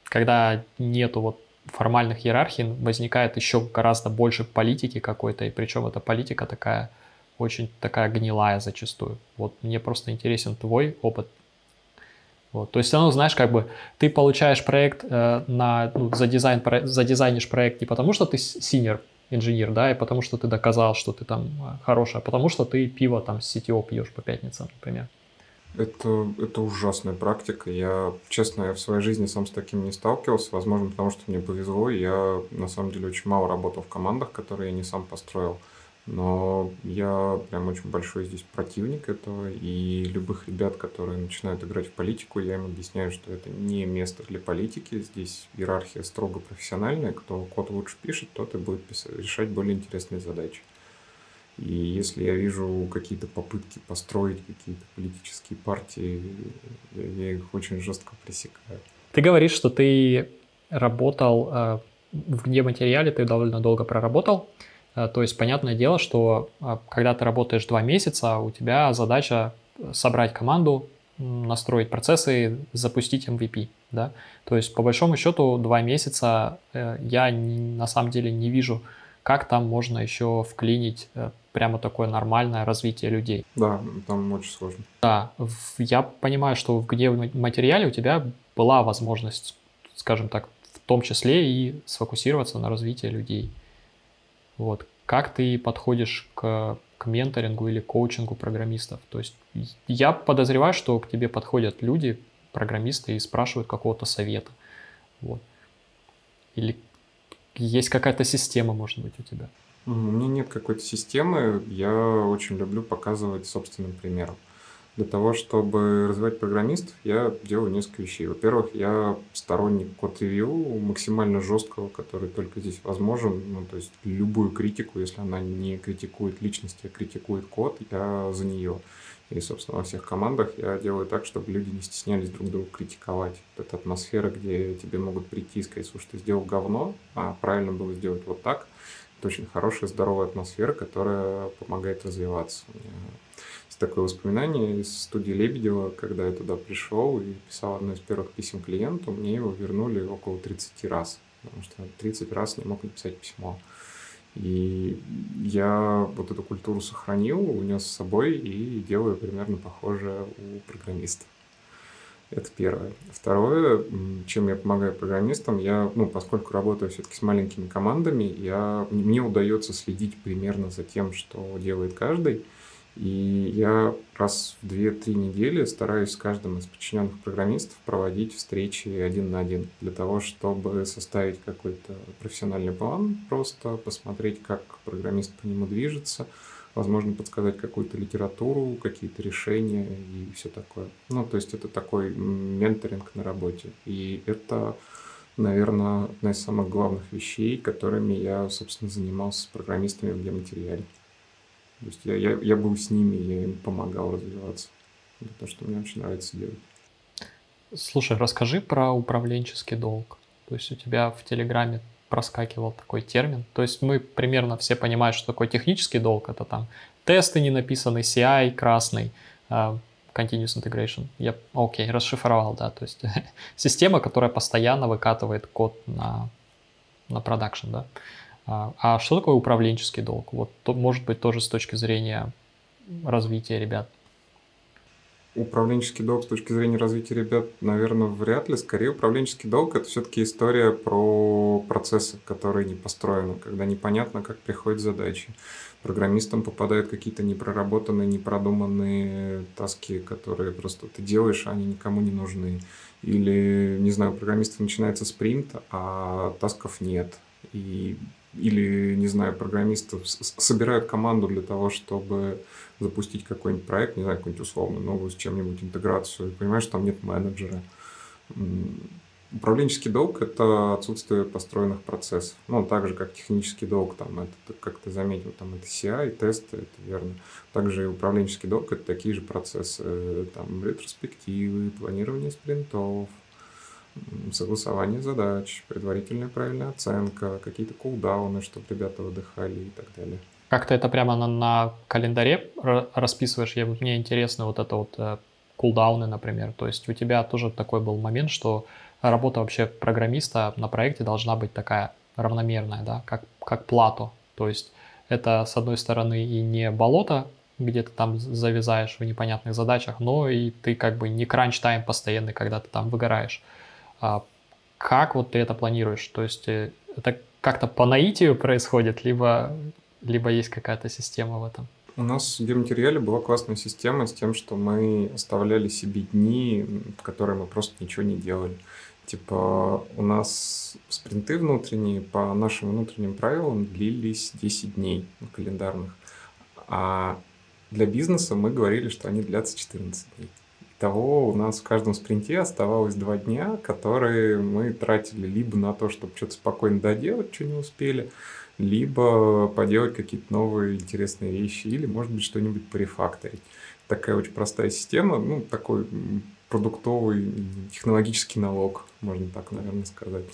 когда нету вот формальных иерархий, возникает еще гораздо больше политики какой-то, и причем эта политика такая очень такая гнилая зачастую. Вот мне просто интересен твой опыт. Вот. То есть, ну, знаешь, как бы ты получаешь проект э, на, ну, за дизайн, про, задизайнишь проект не потому, что ты senior инженер, да, и потому что ты доказал, что ты там э, хороший, а потому что ты пиво там с CTO пьешь по пятницам, например. Это, это ужасная практика. Я, честно, я в своей жизни сам с таким не сталкивался. Возможно, потому что мне повезло. Я, на самом деле, очень мало работал в командах, которые я не сам построил. Но я прям очень большой здесь противник этого. И любых ребят, которые начинают играть в политику, я им объясняю, что это не место для политики. Здесь иерархия строго профессиональная. Кто код лучше пишет, тот и будет писать, решать более интересные задачи. И если я вижу какие-то попытки построить какие-то политические партии, я их очень жестко пресекаю. Ты говоришь, что ты работал э, в материале, ты довольно долго проработал. Э, то есть, понятное дело, что э, когда ты работаешь два месяца, у тебя задача собрать команду, настроить процессы, запустить MVP. Да? То есть, по большому счету, два месяца я на самом деле не вижу, как там можно еще вклинить прямо такое нормальное развитие людей. Да, там очень сложно. Да, я понимаю, что в где материале у тебя была возможность, скажем так, в том числе и сфокусироваться на развитии людей. Вот. Как ты подходишь к, к менторингу или коучингу программистов? То есть я подозреваю, что к тебе подходят люди, программисты, и спрашивают какого-то совета. Вот. Или есть какая-то система, может быть, у тебя? У меня нет какой-то системы, я очень люблю показывать собственным примером. Для того, чтобы развивать программистов, я делаю несколько вещей. Во-первых, я сторонник код-ревью максимально жесткого, который только здесь возможен. Ну, то есть любую критику, если она не критикует личности, а критикует код, я за нее. И, собственно, во всех командах я делаю так, чтобы люди не стеснялись друг друга критиковать. Это атмосфера, где тебе могут прийти и сказать, слушай, ты сделал говно, а правильно было сделать вот так – это очень хорошая, здоровая атмосфера, которая помогает развиваться. У меня есть такое воспоминание из студии Лебедева, когда я туда пришел и писал одно из первых писем клиенту, мне его вернули около 30 раз, потому что 30 раз не мог написать письмо. И я вот эту культуру сохранил, унес с собой и делаю примерно похожее у программистов. Это первое. Второе, чем я помогаю программистам, я, ну, поскольку работаю все-таки с маленькими командами, я, мне удается следить примерно за тем, что делает каждый. И я раз в 2-3 недели стараюсь с каждым из подчиненных программистов проводить встречи один на один для того, чтобы составить какой-то профессиональный план, просто посмотреть, как программист по нему движется, возможно, подсказать какую-то литературу, какие-то решения и все такое. Ну, то есть это такой менторинг на работе. И это, наверное, одна из самых главных вещей, которыми я, собственно, занимался с программистами в геоматериале. То есть я, я, я был с ними, я им помогал развиваться. Это то, что мне очень нравится делать. Слушай, расскажи про управленческий долг. То есть у тебя в Телеграме проскакивал такой термин. То есть мы примерно все понимают, что такое технический долг. Это там тесты не написаны, CI красный, uh, Continuous Integration. Я, окей, расшифровал, да. То есть система, которая постоянно выкатывает код на, на продакшн, да. Uh, а что такое управленческий долг? Вот, то, может быть, тоже с точки зрения развития ребят управленческий долг с точки зрения развития ребят, наверное, вряд ли. Скорее, управленческий долг – это все-таки история про процессы, которые не построены, когда непонятно, как приходят задачи. Программистам попадают какие-то непроработанные, непродуманные таски, которые просто ты делаешь, а они никому не нужны. Или, не знаю, у программистов начинается спринт, а тасков нет. И или, не знаю, программисты собирают команду для того, чтобы запустить какой-нибудь проект, не знаю, какую-нибудь условно новую с чем-нибудь интеграцию, понимаешь, там нет менеджера. Управленческий долг – это отсутствие построенных процессов. Ну, так же, как технический долг, там, это, как ты заметил, там, это CI, тесты, это верно. Также и управленческий долг – это такие же процессы, там, ретроспективы, планирование спринтов, согласование задач, предварительная правильная оценка, какие-то кулдауны, чтобы ребята выдыхали и так далее. Как ты это прямо на, на календаре расписываешь? Я, мне интересно вот это вот э, кулдауны, например. То есть у тебя тоже такой был момент, что работа вообще программиста на проекте должна быть такая равномерная, да, как, как плато. То есть это, с одной стороны, и не болото, где ты там завязаешь в непонятных задачах, но и ты как бы не кранч-тайм постоянный, когда ты там выгораешь. А как вот ты это планируешь? То есть э, это как-то по наитию происходит, либо, либо есть какая-то система в этом? У нас в геоматериале была классная система с тем, что мы оставляли себе дни, в которые мы просто ничего не делали. Типа у нас спринты внутренние по нашим внутренним правилам длились 10 дней календарных. А для бизнеса мы говорили, что они длятся 14 дней. Того у нас в каждом спринте оставалось два дня, которые мы тратили либо на то, чтобы что-то спокойно доделать, что не успели, либо поделать какие-то новые интересные вещи, или, может быть, что-нибудь порефакторить. Такая очень простая система, ну, такой продуктовый технологический налог, можно так, наверное, сказать.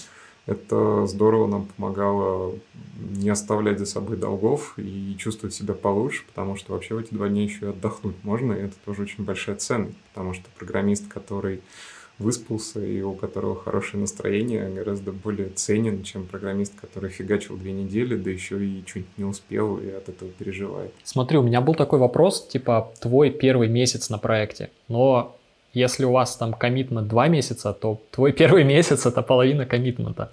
Это здорово нам помогало не оставлять за собой долгов и чувствовать себя получше, потому что вообще в эти два дня еще и отдохнуть можно, и это тоже очень большая ценность, потому что программист, который выспался и у которого хорошее настроение, гораздо более ценен, чем программист, который фигачил две недели, да еще и чуть не успел и от этого переживает. Смотри, у меня был такой вопрос, типа, твой первый месяц на проекте, но если у вас там коммитмент 2 месяца, то твой первый месяц это половина коммитмента.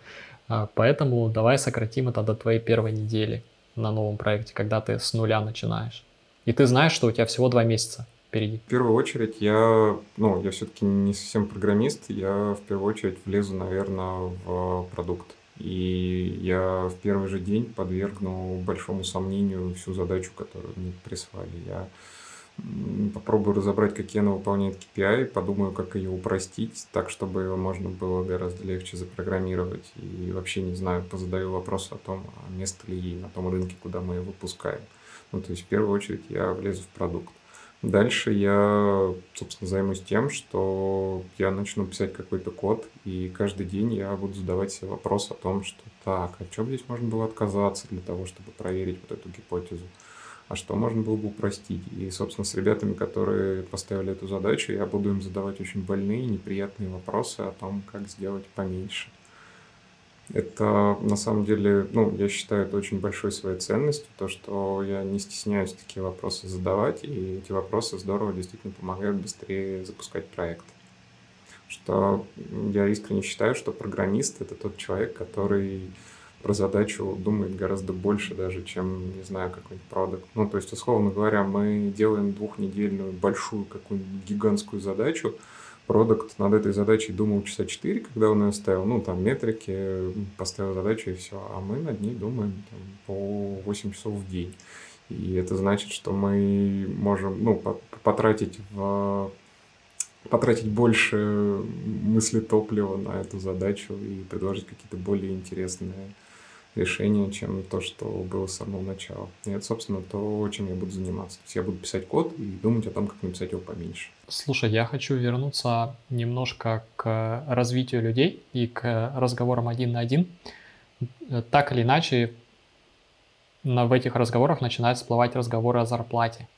А, поэтому давай сократим это до твоей первой недели на новом проекте, когда ты с нуля начинаешь. И ты знаешь, что у тебя всего два месяца впереди. В первую очередь я, ну, я все-таки не совсем программист, я в первую очередь влезу, наверное, в продукт. И я в первый же день подвергну большому сомнению всю задачу, которую мне прислали. Я попробую разобрать, какие она выполняет KPI, подумаю, как ее упростить, так, чтобы его можно было гораздо легче запрограммировать. И вообще, не знаю, позадаю вопрос о том, а место ли ей на том рынке, куда мы ее выпускаем. Ну, то есть, в первую очередь, я влезу в продукт. Дальше я, собственно, займусь тем, что я начну писать какой-то код, и каждый день я буду задавать себе вопрос о том, что так, а что здесь можно было отказаться для того, чтобы проверить вот эту гипотезу а что можно было бы упростить. И, собственно, с ребятами, которые поставили эту задачу, я буду им задавать очень больные, неприятные вопросы о том, как сделать поменьше. Это на самом деле, ну, я считаю это очень большой своей ценностью, то, что я не стесняюсь такие вопросы задавать, и эти вопросы здорово действительно помогают быстрее запускать проект. Что я искренне считаю, что программист — это тот человек, который про задачу думает гораздо больше даже, чем, не знаю, какой-нибудь продукт. Ну, то есть, условно говоря, мы делаем двухнедельную большую какую-нибудь гигантскую задачу, продукт над этой задачей думал часа 4, когда он ее ставил, ну, там, метрики, поставил задачу и все, а мы над ней думаем там, по 8 часов в день. И это значит, что мы можем, ну, потратить в потратить больше мысли топлива на эту задачу и предложить какие-то более интересные решение, чем то, что было с самого начала. И это, собственно, то, чем я буду заниматься. То есть я буду писать код и думать о том, как написать его поменьше. Слушай, я хочу вернуться немножко к развитию людей и к разговорам один на один. Так или иначе, в этих разговорах начинают всплывать разговоры о зарплате.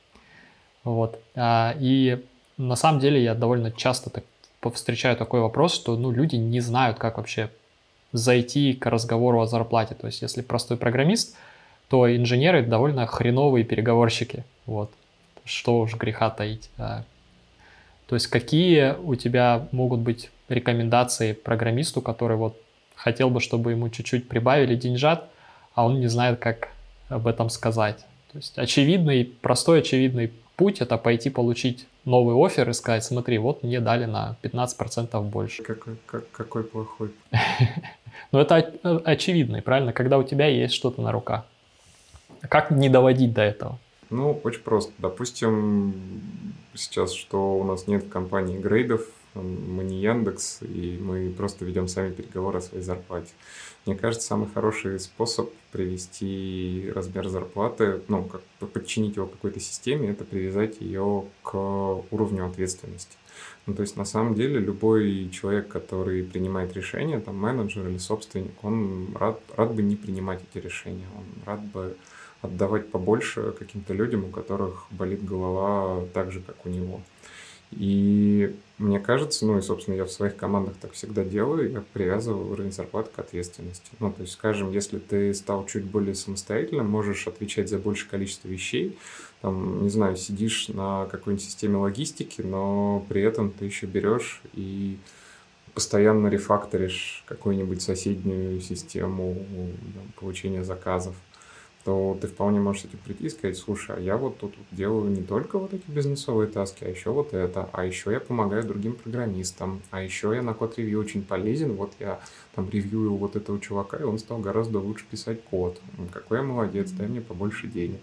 Вот. А, и на самом деле я довольно часто так встречаю такой вопрос, что ну, люди не знают, как вообще зайти к разговору о зарплате. То есть, если простой программист, то инженеры довольно хреновые переговорщики. Вот. Что уж греха таить. То есть, какие у тебя могут быть рекомендации программисту, который вот хотел бы, чтобы ему чуть-чуть прибавили деньжат, а он не знает, как об этом сказать. То есть, очевидный, простой очевидный путь это пойти получить новый офер и сказать, смотри, вот мне дали на 15% больше. Какой, как, какой плохой. Но это очевидно, правильно, когда у тебя есть что-то на руках. Как не доводить до этого? Ну, очень просто. Допустим, сейчас, что у нас нет в компании грейдов, Мы не Яндекс, и мы просто ведем сами переговоры о своей зарплате. Мне кажется, самый хороший способ привести размер зарплаты, ну, как подчинить его какой-то системе, это привязать ее к уровню ответственности. Ну, то есть, на самом деле, любой человек, который принимает решения, там, менеджер или собственник, он рад, рад бы не принимать эти решения, он рад бы отдавать побольше каким-то людям, у которых болит голова так же, как у него. И мне кажется, ну и, собственно, я в своих командах так всегда делаю, я привязываю уровень зарплаты к ответственности. Ну, то есть, скажем, если ты стал чуть более самостоятельным, можешь отвечать за большее количество вещей, там, не знаю, сидишь на какой-нибудь системе логистики, но при этом ты еще берешь и постоянно рефакторишь какую-нибудь соседнюю систему там, получения заказов то ты вполне можешь с этим прийти и сказать, слушай, а я вот тут делаю не только вот эти бизнесовые таски, а еще вот это, а еще я помогаю другим программистам, а еще я на код-ревью очень полезен, вот я там ревьюю вот этого чувака, и он стал гораздо лучше писать код. Какой я молодец, дай мне побольше денег.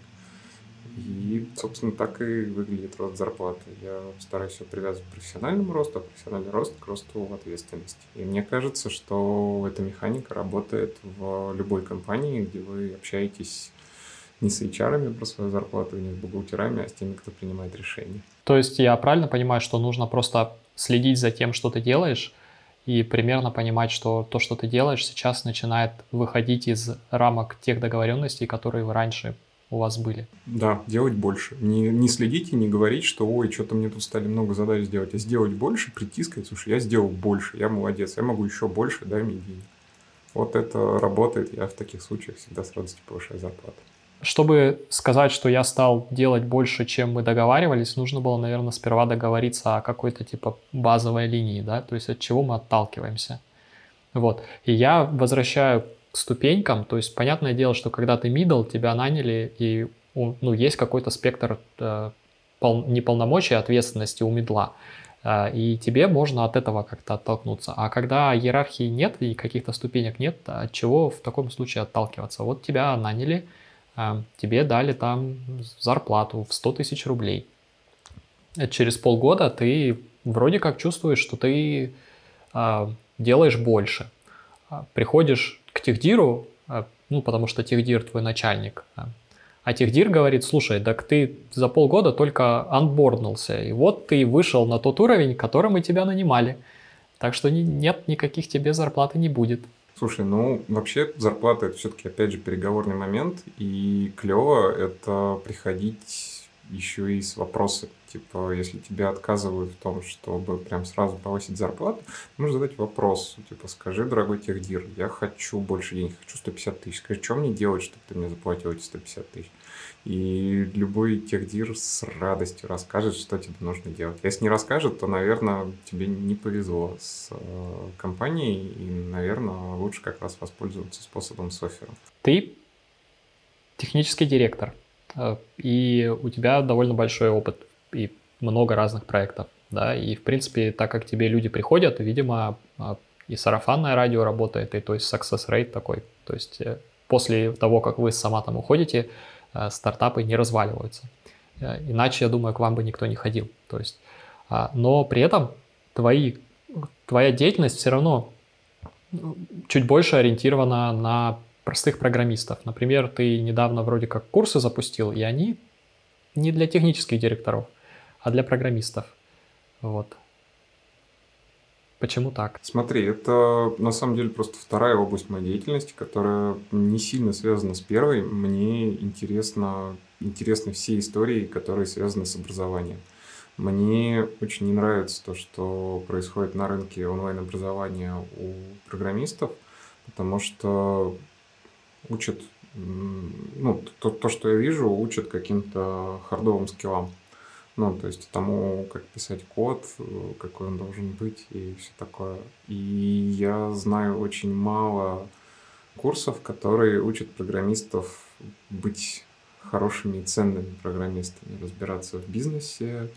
И, собственно, так и выглядит рост зарплаты. Я стараюсь все привязывать к профессиональному росту, а профессиональный рост к росту ответственности. И мне кажется, что эта механика работает в любой компании, где вы общаетесь не с HR про свою зарплату, не с бухгалтерами, а с теми, кто принимает решения. То есть я правильно понимаю, что нужно просто следить за тем, что ты делаешь, и примерно понимать, что то, что ты делаешь, сейчас начинает выходить из рамок тех договоренностей, которые вы раньше у вас были. Да, делать больше. Не, не следить и не говорить, что ой, что-то мне тут стали много задач сделать, а сделать больше, прийти сказать, слушай, я сделал больше, я молодец, я могу еще больше, дай мне денег. Вот это работает, я в таких случаях всегда с радостью повышаю зарплату. Чтобы сказать, что я стал делать больше, чем мы договаривались, нужно было, наверное, сперва договориться о какой-то типа базовой линии, да, то есть от чего мы отталкиваемся. Вот. И я возвращаю ступенькам. То есть, понятное дело, что когда ты middle, тебя наняли, и ну, есть какой-то спектр э, пол, неполномочий ответственности у медла. Э, и тебе можно от этого как-то оттолкнуться. А когда иерархии нет и каких-то ступенек нет, от чего в таком случае отталкиваться? Вот тебя наняли, э, тебе дали там зарплату в 100 тысяч рублей. Через полгода ты вроде как чувствуешь, что ты э, делаешь больше. А приходишь техдиру, а, ну, потому что техдир твой начальник, а, а техдир говорит, слушай, так ты за полгода только анборднулся, и вот ты вышел на тот уровень, который мы тебя нанимали. Так что нет, никаких тебе зарплаты не будет. Слушай, ну вообще зарплата это все-таки опять же переговорный момент, и клево это приходить еще и с вопросами. Типа, если тебе отказывают в том, чтобы прям сразу повысить зарплату, нужно задать вопрос. Типа, скажи, дорогой техдир, я хочу больше денег, хочу 150 тысяч. Скажи, что мне делать, чтобы ты мне заплатил эти 150 тысяч? И любой техдир с радостью расскажет, что тебе нужно делать. Если не расскажет, то, наверное, тебе не повезло с э, компанией, и, наверное, лучше как раз воспользоваться способом с оффером. Ты технический директор, э, и у тебя довольно большой опыт и много разных проектов, да, и, в принципе, так как тебе люди приходят, видимо, а, и сарафанное радио работает, и то есть success rate такой, то есть э, после того, как вы сама там уходите, э, стартапы не разваливаются. Э, иначе, я думаю, к вам бы никто не ходил. То есть, а, но при этом твои, твоя деятельность все равно ну, чуть больше ориентирована на простых программистов. Например, ты недавно вроде как курсы запустил, и они не для технических директоров – а для программистов. Вот. Почему так? Смотри, это на самом деле просто вторая область моей деятельности, которая не сильно связана с первой. Мне интересно, интересны все истории, которые связаны с образованием. Мне очень не нравится то, что происходит на рынке онлайн-образования у программистов, потому что учат, ну, то, то, что я вижу, учат каким-то хардовым скиллам. Ну, то есть тому, как писать код, какой он должен быть и все такое. И я знаю очень мало курсов, которые учат программистов быть хорошими и ценными программистами, разбираться в бизнесе,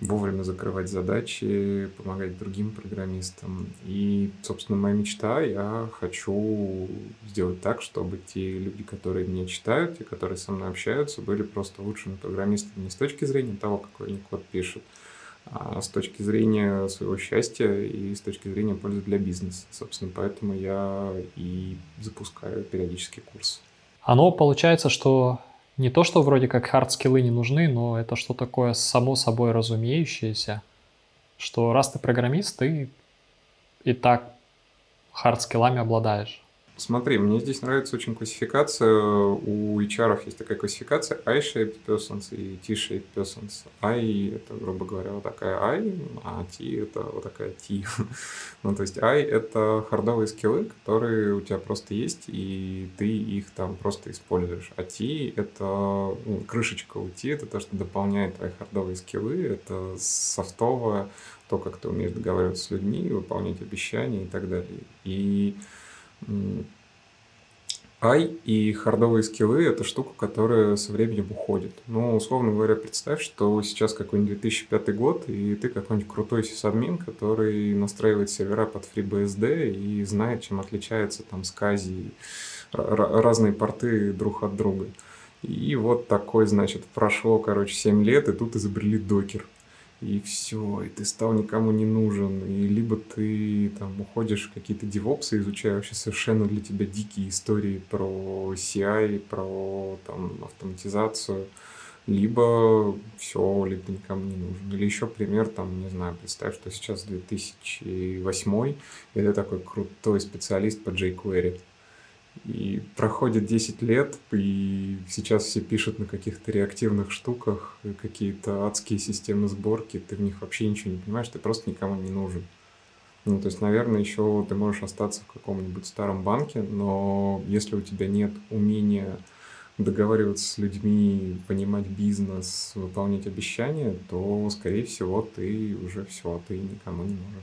вовремя закрывать задачи, помогать другим программистам. И, собственно, моя мечта, я хочу сделать так, чтобы те люди, которые меня читают, те, которые со мной общаются, были просто лучшими программистами не с точки зрения того, какой они код пишут, а с точки зрения своего счастья и с точки зрения пользы для бизнеса. Собственно, поэтому я и запускаю периодически курсы. Оно получается, что не то, что вроде как хард-скиллы не нужны, но это что такое само собой разумеющееся, что раз ты программист, ты и так хард-скиллами обладаешь. Смотри, мне здесь нравится очень классификация. У HR есть такая классификация I-shaped persons и T-shaped persons. I — это, грубо говоря, вот такая I, а T — это вот такая T. ну, то есть I — это хардовые скиллы, которые у тебя просто есть, и ты их там просто используешь. А T — это ну, крышечка у T — это то, что дополняет твои хардовые скиллы. Это софтовое, то, как ты умеешь договариваться с людьми, выполнять обещания и так далее. И Ай и хардовые скиллы – это штука, которая со временем уходит. Ну, условно говоря, представь, что сейчас какой-нибудь 2005 год, и ты какой-нибудь крутой сисадмин, который настраивает сервера под FreeBSD и знает, чем отличается там скази, разные порты друг от друга. И вот такой, значит, прошло, короче, 7 лет, и тут изобрели докер и все, и ты стал никому не нужен, и либо ты там уходишь в какие-то девопсы, изучая вообще совершенно для тебя дикие истории про CI, про там автоматизацию, либо все, либо ты никому не нужен. Или еще пример, там, не знаю, представь, что сейчас 2008, и ты такой крутой специалист по jQuery. И проходит 10 лет, и сейчас все пишут на каких-то реактивных штуках, какие-то адские системы сборки, ты в них вообще ничего не понимаешь, ты просто никому не нужен. Ну, то есть, наверное, еще ты можешь остаться в каком-нибудь старом банке, но если у тебя нет умения договариваться с людьми, понимать бизнес, выполнять обещания, то, скорее всего, ты уже все, ты никому не нужен.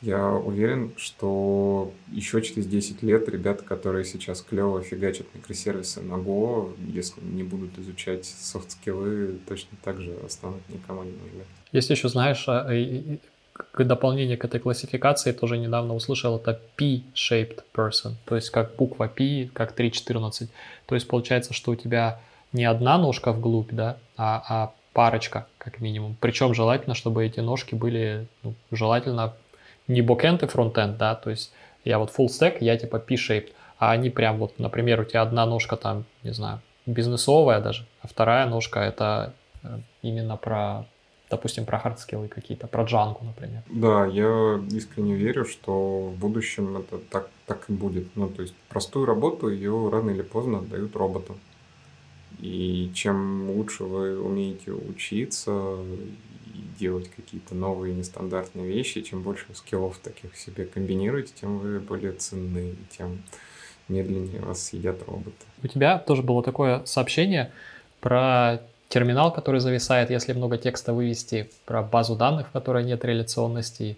Я уверен, что еще через 10 лет ребята, которые сейчас клево фигачат микросервисы на Go, если не будут изучать софт-скиллы, точно так же станут никому не нужны. Если еще знаешь, а, к дополнение к этой классификации тоже недавно услышал, это P-shaped person, то есть как буква P, как 3.14. То есть получается, что у тебя не одна ножка вглубь, да, а, а парочка, как минимум. Причем желательно, чтобы эти ножки были, ну, желательно не бэкэнд и фронтенд, да, то есть я вот full stack, я типа P-shaped, а они прям вот, например, у тебя одна ножка там, не знаю, бизнесовая даже, а вторая ножка это э, именно про, допустим, про хардскиллы какие-то, про джангу, например. Да, я искренне верю, что в будущем это так, так и будет. Ну, то есть простую работу ее рано или поздно отдают роботам. И чем лучше вы умеете учиться делать какие-то новые нестандартные вещи. Чем больше скиллов таких себе комбинируете, тем вы более ценны, тем медленнее вас съедят роботы. У тебя тоже было такое сообщение про терминал, который зависает, если много текста вывести, про базу данных, в которой нет реляционности,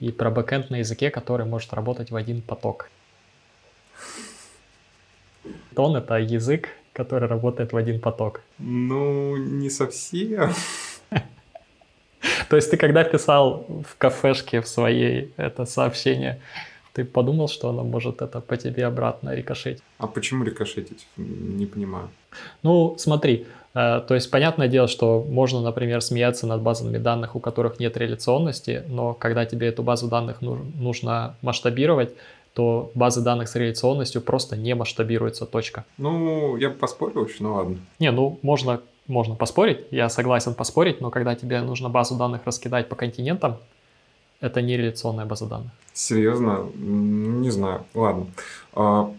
и про бэкэнд на языке, который может работать в один поток. Тон — это язык, который работает в один поток. Ну, не совсем. То есть ты когда писал в кафешке в своей это сообщение, ты подумал, что оно может это по тебе обратно рикошетить? А почему рикошетить? Не понимаю. Ну, смотри, э, то есть понятное дело, что можно, например, смеяться над базами данных, у которых нет реляционности, но когда тебе эту базу данных нужно масштабировать, то базы данных с реляционностью просто не масштабируются, точка. Ну, я бы поспорил еще, ну ладно. Не, ну можно можно поспорить, я согласен поспорить, но когда тебе нужно базу данных раскидать по континентам, это не реляционная база данных. Серьезно? Не знаю. Ладно. А,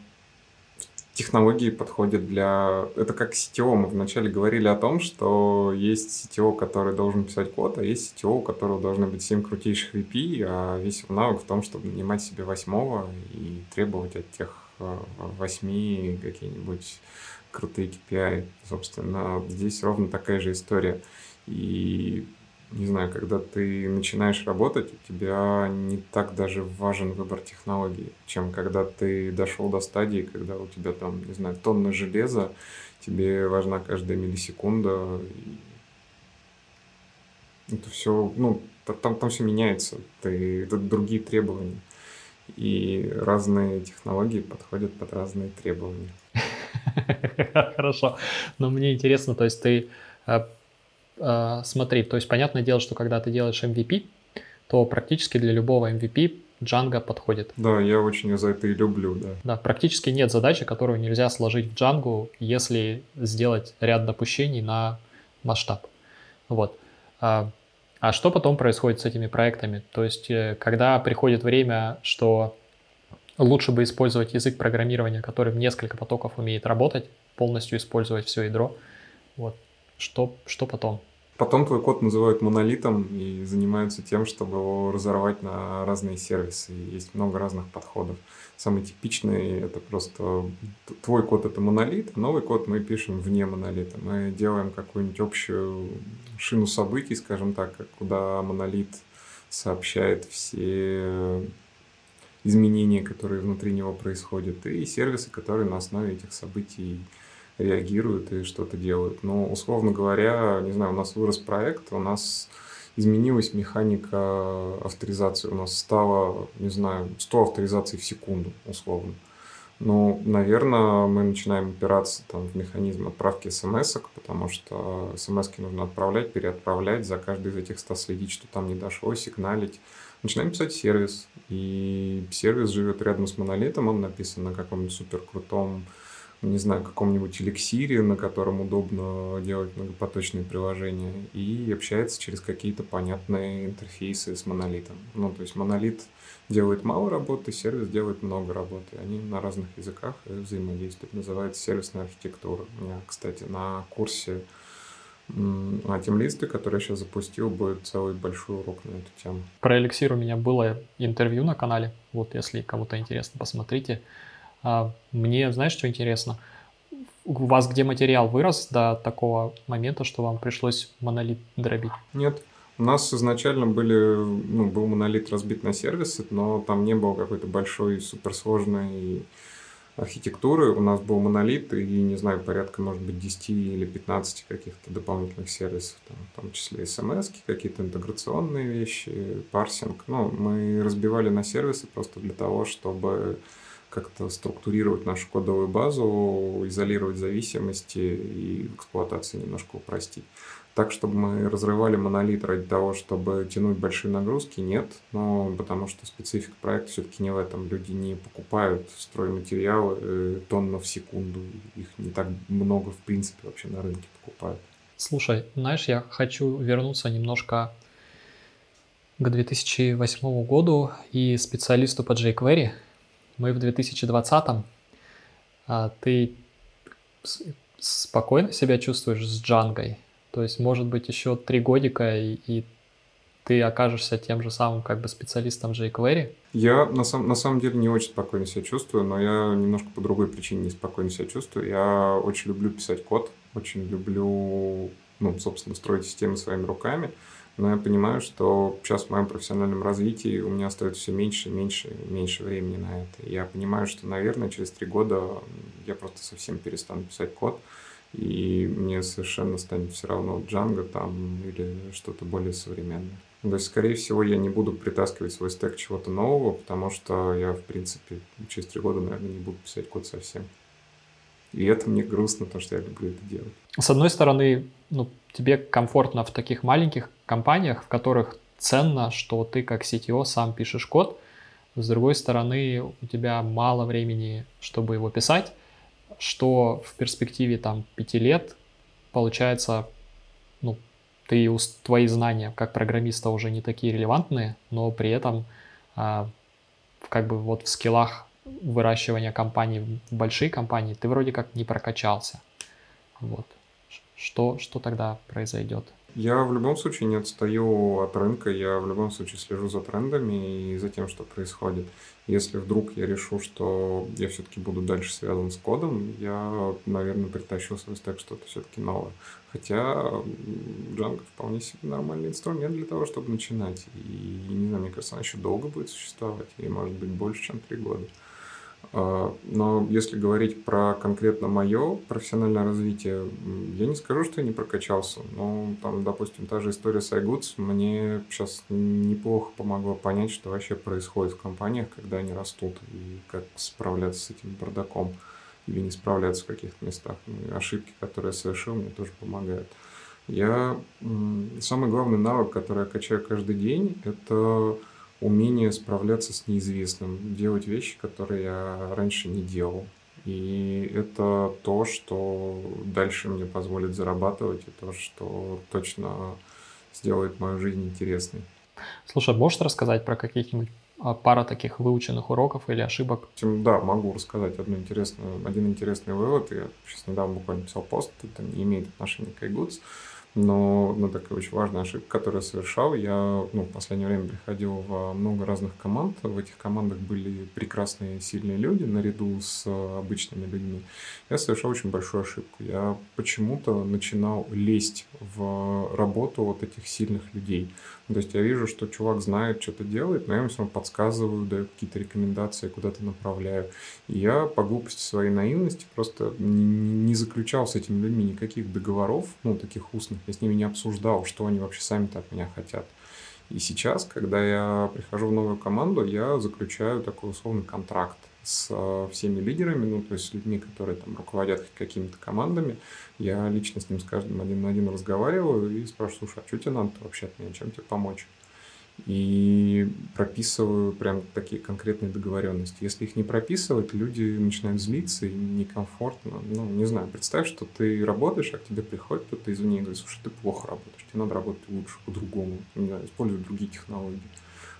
технологии подходят для... Это как CTO. Мы вначале говорили о том, что есть CTO, который должен писать код, а есть CTO, у которого должны быть 7 крутейших VP, а весь навык в том, чтобы нанимать себе восьмого и требовать от тех а, восьми какие-нибудь крутые KPI. Собственно, здесь ровно такая же история. И не знаю, когда ты начинаешь работать, у тебя не так даже важен выбор технологии, чем когда ты дошел до стадии, когда у тебя там, не знаю, тонна железа, тебе важна каждая миллисекунда. Это все, ну, там, там все меняется, ты, это другие требования. И разные технологии подходят под разные требования. Хорошо. Но мне интересно, то есть ты э, э, смотри, то есть понятное дело, что когда ты делаешь MVP, то практически для любого MVP Django подходит. Да, я очень за это и люблю, да. Да, практически нет задачи, которую нельзя сложить в Django, если сделать ряд допущений на масштаб. Вот. А, а что потом происходит с этими проектами? То есть, э, когда приходит время, что лучше бы использовать язык программирования, который в несколько потоков умеет работать, полностью использовать все ядро, вот, что, что потом? Потом твой код называют монолитом и занимаются тем, чтобы его разорвать на разные сервисы. Есть много разных подходов. Самый типичный это просто твой код это монолит, а новый код мы пишем вне монолита. Мы делаем какую-нибудь общую шину событий, скажем так, куда монолит сообщает все изменения, которые внутри него происходят, и сервисы, которые на основе этих событий реагируют и что-то делают. Но, условно говоря, не знаю, у нас вырос проект, у нас изменилась механика авторизации. У нас стало, не знаю, 100 авторизаций в секунду, условно. Ну, наверное, мы начинаем опираться там, в механизм отправки смс потому что смс нужно отправлять, переотправлять, за каждый из этих 100 следить, что там не дошло, сигналить. Начинаем писать сервис, и сервис живет рядом с монолитом, он написан на каком-нибудь супер крутом не знаю, каком-нибудь эликсире, на котором удобно делать многопоточные приложения, и общается через какие-то понятные интерфейсы с монолитом. Ну, то есть монолит делает мало работы, сервис делает много работы. Они на разных языках взаимодействуют. Называется сервисная архитектура. У меня, кстати, на курсе а тимлисты, который я сейчас запустил, будет целый большой урок на эту тему. Про эликсир у меня было интервью на канале. Вот если кому-то интересно, посмотрите. А, мне, знаешь, что интересно? У вас где материал вырос до такого момента, что вам пришлось монолит дробить? Нет. У нас изначально были, ну, был монолит разбит на сервисы, но там не было какой-то большой суперсложной архитектуры. У нас был монолит и, не знаю, порядка, может быть, 10 или 15 каких-то дополнительных сервисов, там, в том числе смс, какие-то интеграционные вещи, парсинг. Ну, мы разбивали на сервисы просто для того, чтобы как-то структурировать нашу кодовую базу, изолировать зависимости и эксплуатацию немножко упростить. Так, чтобы мы разрывали монолит ради того, чтобы тянуть большие нагрузки, нет. Но потому что специфика проекта все-таки не в этом. Люди не покупают стройматериалы э, в секунду. Их не так много, в принципе, вообще на рынке покупают. Слушай, знаешь, я хочу вернуться немножко к 2008 году и специалисту по jQuery мы в 2020-м, а ты спокойно себя чувствуешь с Джангой? То есть, может быть, еще три годика, и, и ты окажешься тем же самым как бы специалистом jQuery? Я на, сам, на самом деле не очень спокойно себя чувствую, но я немножко по другой причине неспокойно себя чувствую. Я очень люблю писать код, очень люблю, ну, собственно, строить системы своими руками но я понимаю, что сейчас в моем профессиональном развитии у меня остается все меньше, меньше, меньше времени на это. Я понимаю, что, наверное, через три года я просто совсем перестану писать код, и мне совершенно станет все равно Django там или что-то более современное. То есть, скорее всего, я не буду притаскивать свой стек чего-то нового, потому что я, в принципе, через три года, наверное, не буду писать код совсем. И это мне грустно, потому что я люблю это делать. С одной стороны, ну, тебе комфортно в таких маленьких компаниях, в которых ценно, что ты как CTO сам пишешь код. С другой стороны, у тебя мало времени, чтобы его писать, что в перспективе там пяти лет получается, ну, ты, твои знания как программиста уже не такие релевантные, но при этом а, как бы вот в скиллах выращивания компаний в большие компании ты вроде как не прокачался. Вот. Что, что тогда произойдет? Я в любом случае не отстаю от рынка, я в любом случае слежу за трендами и за тем, что происходит. Если вдруг я решу, что я все-таки буду дальше связан с кодом, я, наверное, притащу свой стек что-то все-таки новое. Хотя Django вполне себе нормальный инструмент для того, чтобы начинать. И, не знаю, мне кажется, она еще долго будет существовать, и может быть больше, чем три года. А, но если говорить про конкретно мое профессиональное развитие, я не скажу, что я не прокачался. Но там, допустим, та же история с iGoods мне сейчас неплохо помогла понять, что вообще происходит в компаниях, когда они растут, и как справляться с этим бардаком или не справляться в каких-то местах. Ну, ошибки, которые я совершил, мне тоже помогают. Я самый главный навык, который я качаю каждый день, это умение справляться с неизвестным, делать вещи, которые я раньше не делал. И это то, что дальше мне позволит зарабатывать, и то, что точно сделает мою жизнь интересной. Слушай, можешь рассказать про каких-нибудь а, пара таких выученных уроков или ошибок? Да, могу рассказать одну интересную, один интересный вывод. Я сейчас недавно буквально писал пост, это не имеет отношения к iGoods. Но ну, такая очень важная ошибка, которую я совершал, я ну, в последнее время приходил в много разных команд. В этих командах были прекрасные, сильные люди наряду с обычными людьми. Я совершал очень большую ошибку. Я почему-то начинал лезть в работу вот этих сильных людей. То есть я вижу, что чувак знает, что-то делает, но я ему все равно подсказываю, даю какие-то рекомендации, куда-то направляю. И я по глупости своей наивности просто не, не заключал с этими людьми никаких договоров, ну, таких устных. Я с ними не обсуждал, что они вообще сами-то от меня хотят. И сейчас, когда я прихожу в новую команду, я заключаю такой условный контракт с всеми лидерами, ну, то есть с людьми, которые там руководят какими-то командами. Я лично с ним с каждым один на один разговариваю и спрашиваю, слушай, а что тебе надо вообще от меня, чем тебе помочь? И прописываю прям такие конкретные договоренности. Если их не прописывать, люди начинают злиться и некомфортно. Ну, не знаю, представь, что ты работаешь, а к тебе приходит кто-то извне и говорит, слушай, ты плохо работаешь, тебе надо работать лучше, по-другому, не знаю, использовать другие технологии.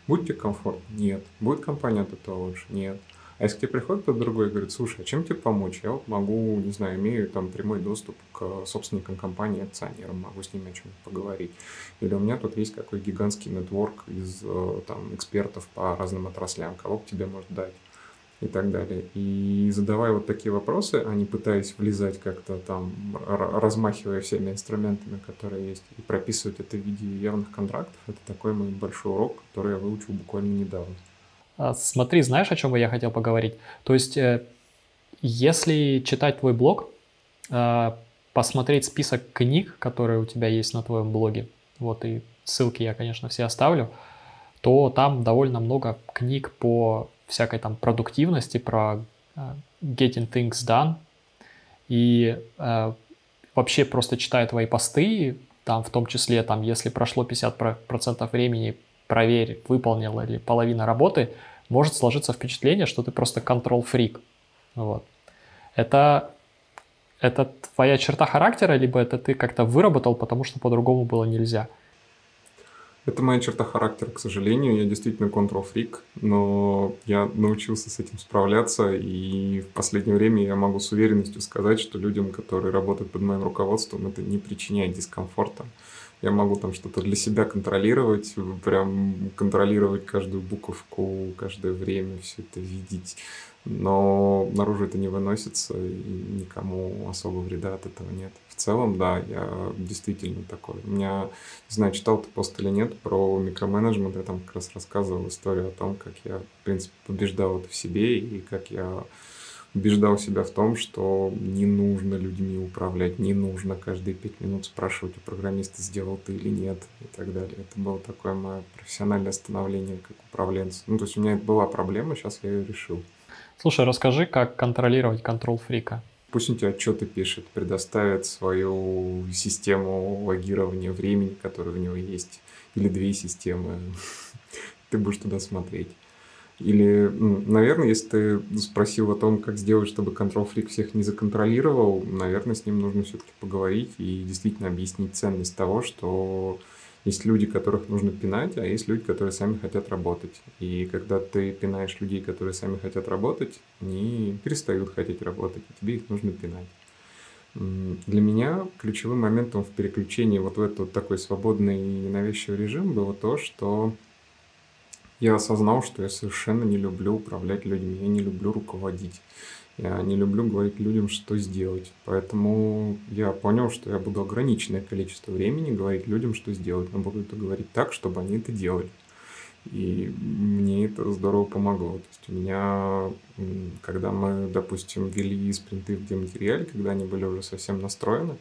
Будет тебе комфортно? Нет. Будет компания от этого лучше? Нет. А если тебе приходит кто-то другой и говорит, слушай, а чем тебе помочь? Я вот могу, не знаю, имею там прямой доступ к собственникам компании, акционерам, могу с ними о чем-то поговорить. Или у меня тут есть какой гигантский нетворк из э, там экспертов по разным отраслям, кого к тебе может дать и так далее. И задавая вот такие вопросы, а не пытаясь влезать как-то там, размахивая всеми инструментами, которые есть, и прописывать это в виде явных контрактов, это такой мой большой урок, который я выучил буквально недавно. А, смотри, знаешь, о чем бы я хотел поговорить? То есть, э, если читать твой блог, э, посмотреть список книг, которые у тебя есть на твоем блоге, вот и ссылки я, конечно, все оставлю, то там довольно много книг по всякой там продуктивности, про э, getting things done. И вообще просто читая твои посты, там в том числе, там, если прошло 50% времени проверь, выполнил ли половина работы, может сложиться впечатление, что ты просто контрол-фрик. Вот. Это, это твоя черта характера, либо это ты как-то выработал, потому что по-другому было нельзя? Это моя черта характера, к сожалению. Я действительно контрол-фрик, но я научился с этим справляться, и в последнее время я могу с уверенностью сказать, что людям, которые работают под моим руководством, это не причиняет дискомфорта я могу там что-то для себя контролировать, прям контролировать каждую буковку, каждое время, все это видеть. Но наружу это не выносится, и никому особо вреда от этого нет. В целом, да, я действительно такой. У меня, не знаю, читал ты пост или нет, про микроменеджмент. Я там как раз рассказывал историю о том, как я, в принципе, побеждал это в себе, и как я убеждал себя в том, что не нужно людьми управлять, не нужно каждые пять минут спрашивать у программиста, сделал ты или нет и так далее. Это было такое мое профессиональное становление как управленца. Ну, то есть у меня была проблема, сейчас я ее решил. Слушай, расскажи, как контролировать контрол фрика. Пусть он тебе отчеты пишет, предоставит свою систему логирования времени, которая у него есть, или две системы. Ты будешь туда смотреть. Или, наверное, если ты спросил о том, как сделать, чтобы Control Freak всех не законтролировал, наверное, с ним нужно все-таки поговорить и действительно объяснить ценность того, что есть люди, которых нужно пинать, а есть люди, которые сами хотят работать. И когда ты пинаешь людей, которые сами хотят работать, они перестают хотеть работать, и тебе их нужно пинать. Для меня ключевым моментом в переключении вот в этот такой свободный и ненавязчивый режим было то, что я осознал, что я совершенно не люблю управлять людьми, я не люблю руководить. Я не люблю говорить людям, что сделать. Поэтому я понял, что я буду ограниченное количество времени говорить людям, что сделать. Но буду это говорить так, чтобы они это делали. И мне это здорово помогло. То есть у меня, когда мы, допустим, вели спринты в дематериале, когда они были уже совсем настроены,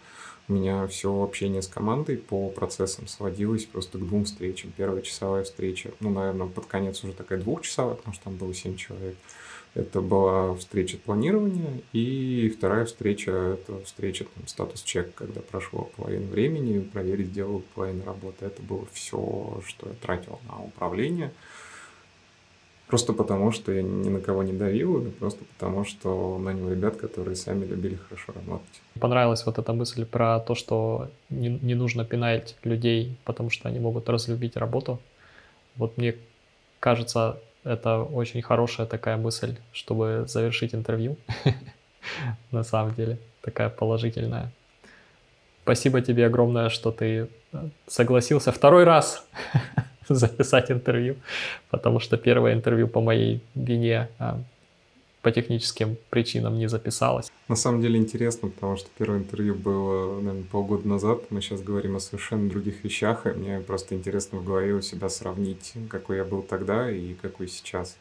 у меня все общение с командой по процессам сводилось просто к двум встречам. Первая часовая встреча, ну, наверное, под конец уже такая двухчасовая, потому что там было семь человек. Это была встреча планирования, и вторая встреча – это встреча там, статус-чек, когда прошло половину времени, проверить, сделал половину работы. Это было все, что я тратил на управление. Просто потому, что я ни на кого не давил, и просто потому, что нанял ребят, которые сами любили хорошо работать. Понравилась вот эта мысль про то, что не, не нужно пинать людей, потому что они могут разлюбить работу. Вот мне кажется, это очень хорошая такая мысль, чтобы завершить интервью. На самом деле, такая положительная. Спасибо тебе огромное, что ты э, согласился второй раз записать интервью, потому что первое интервью по моей вине а, по техническим причинам не записалось. На самом деле интересно, потому что первое интервью было, наверное, полгода назад. Мы сейчас говорим о совершенно других вещах, и мне просто интересно в голове у себя сравнить, какой я был тогда и какой сейчас.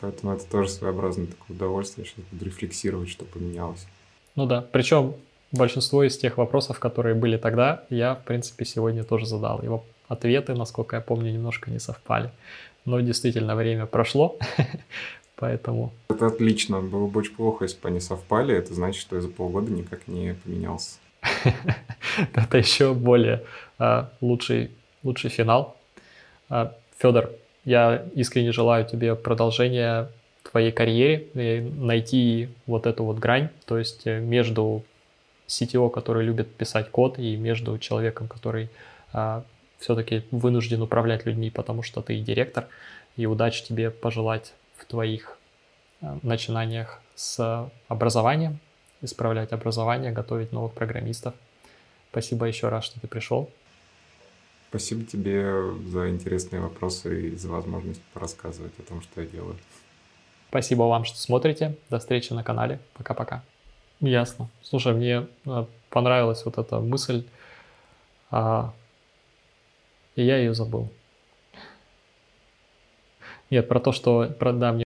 Поэтому это тоже своеобразное такое удовольствие. Я сейчас буду рефлексировать, что поменялось. Ну да, причем большинство из тех вопросов, которые были тогда, я, в принципе, сегодня тоже задал. Его ответы, насколько я помню, немножко не совпали. Но действительно время прошло, поэтому... Это отлично. Было бы очень плохо, если бы они совпали. Это значит, что я за полгода никак не поменялся. Это еще более а, лучший, лучший финал. А, Федор, я искренне желаю тебе продолжения твоей карьере, найти вот эту вот грань, то есть э, между CTO, который любит писать код, и между человеком, который а, все-таки вынужден управлять людьми, потому что ты директор, и удачи тебе пожелать в твоих э, начинаниях с образованием, исправлять образование, готовить новых программистов. Спасибо еще раз, что ты пришел. Спасибо тебе за интересные вопросы и за возможность порассказывать о том, что я делаю. Спасибо вам, что смотрите. До встречи на канале. Пока-пока. Ясно. Слушай, мне э, понравилась вот эта мысль, а, и я ее забыл. Нет, про то, что, про, да, мне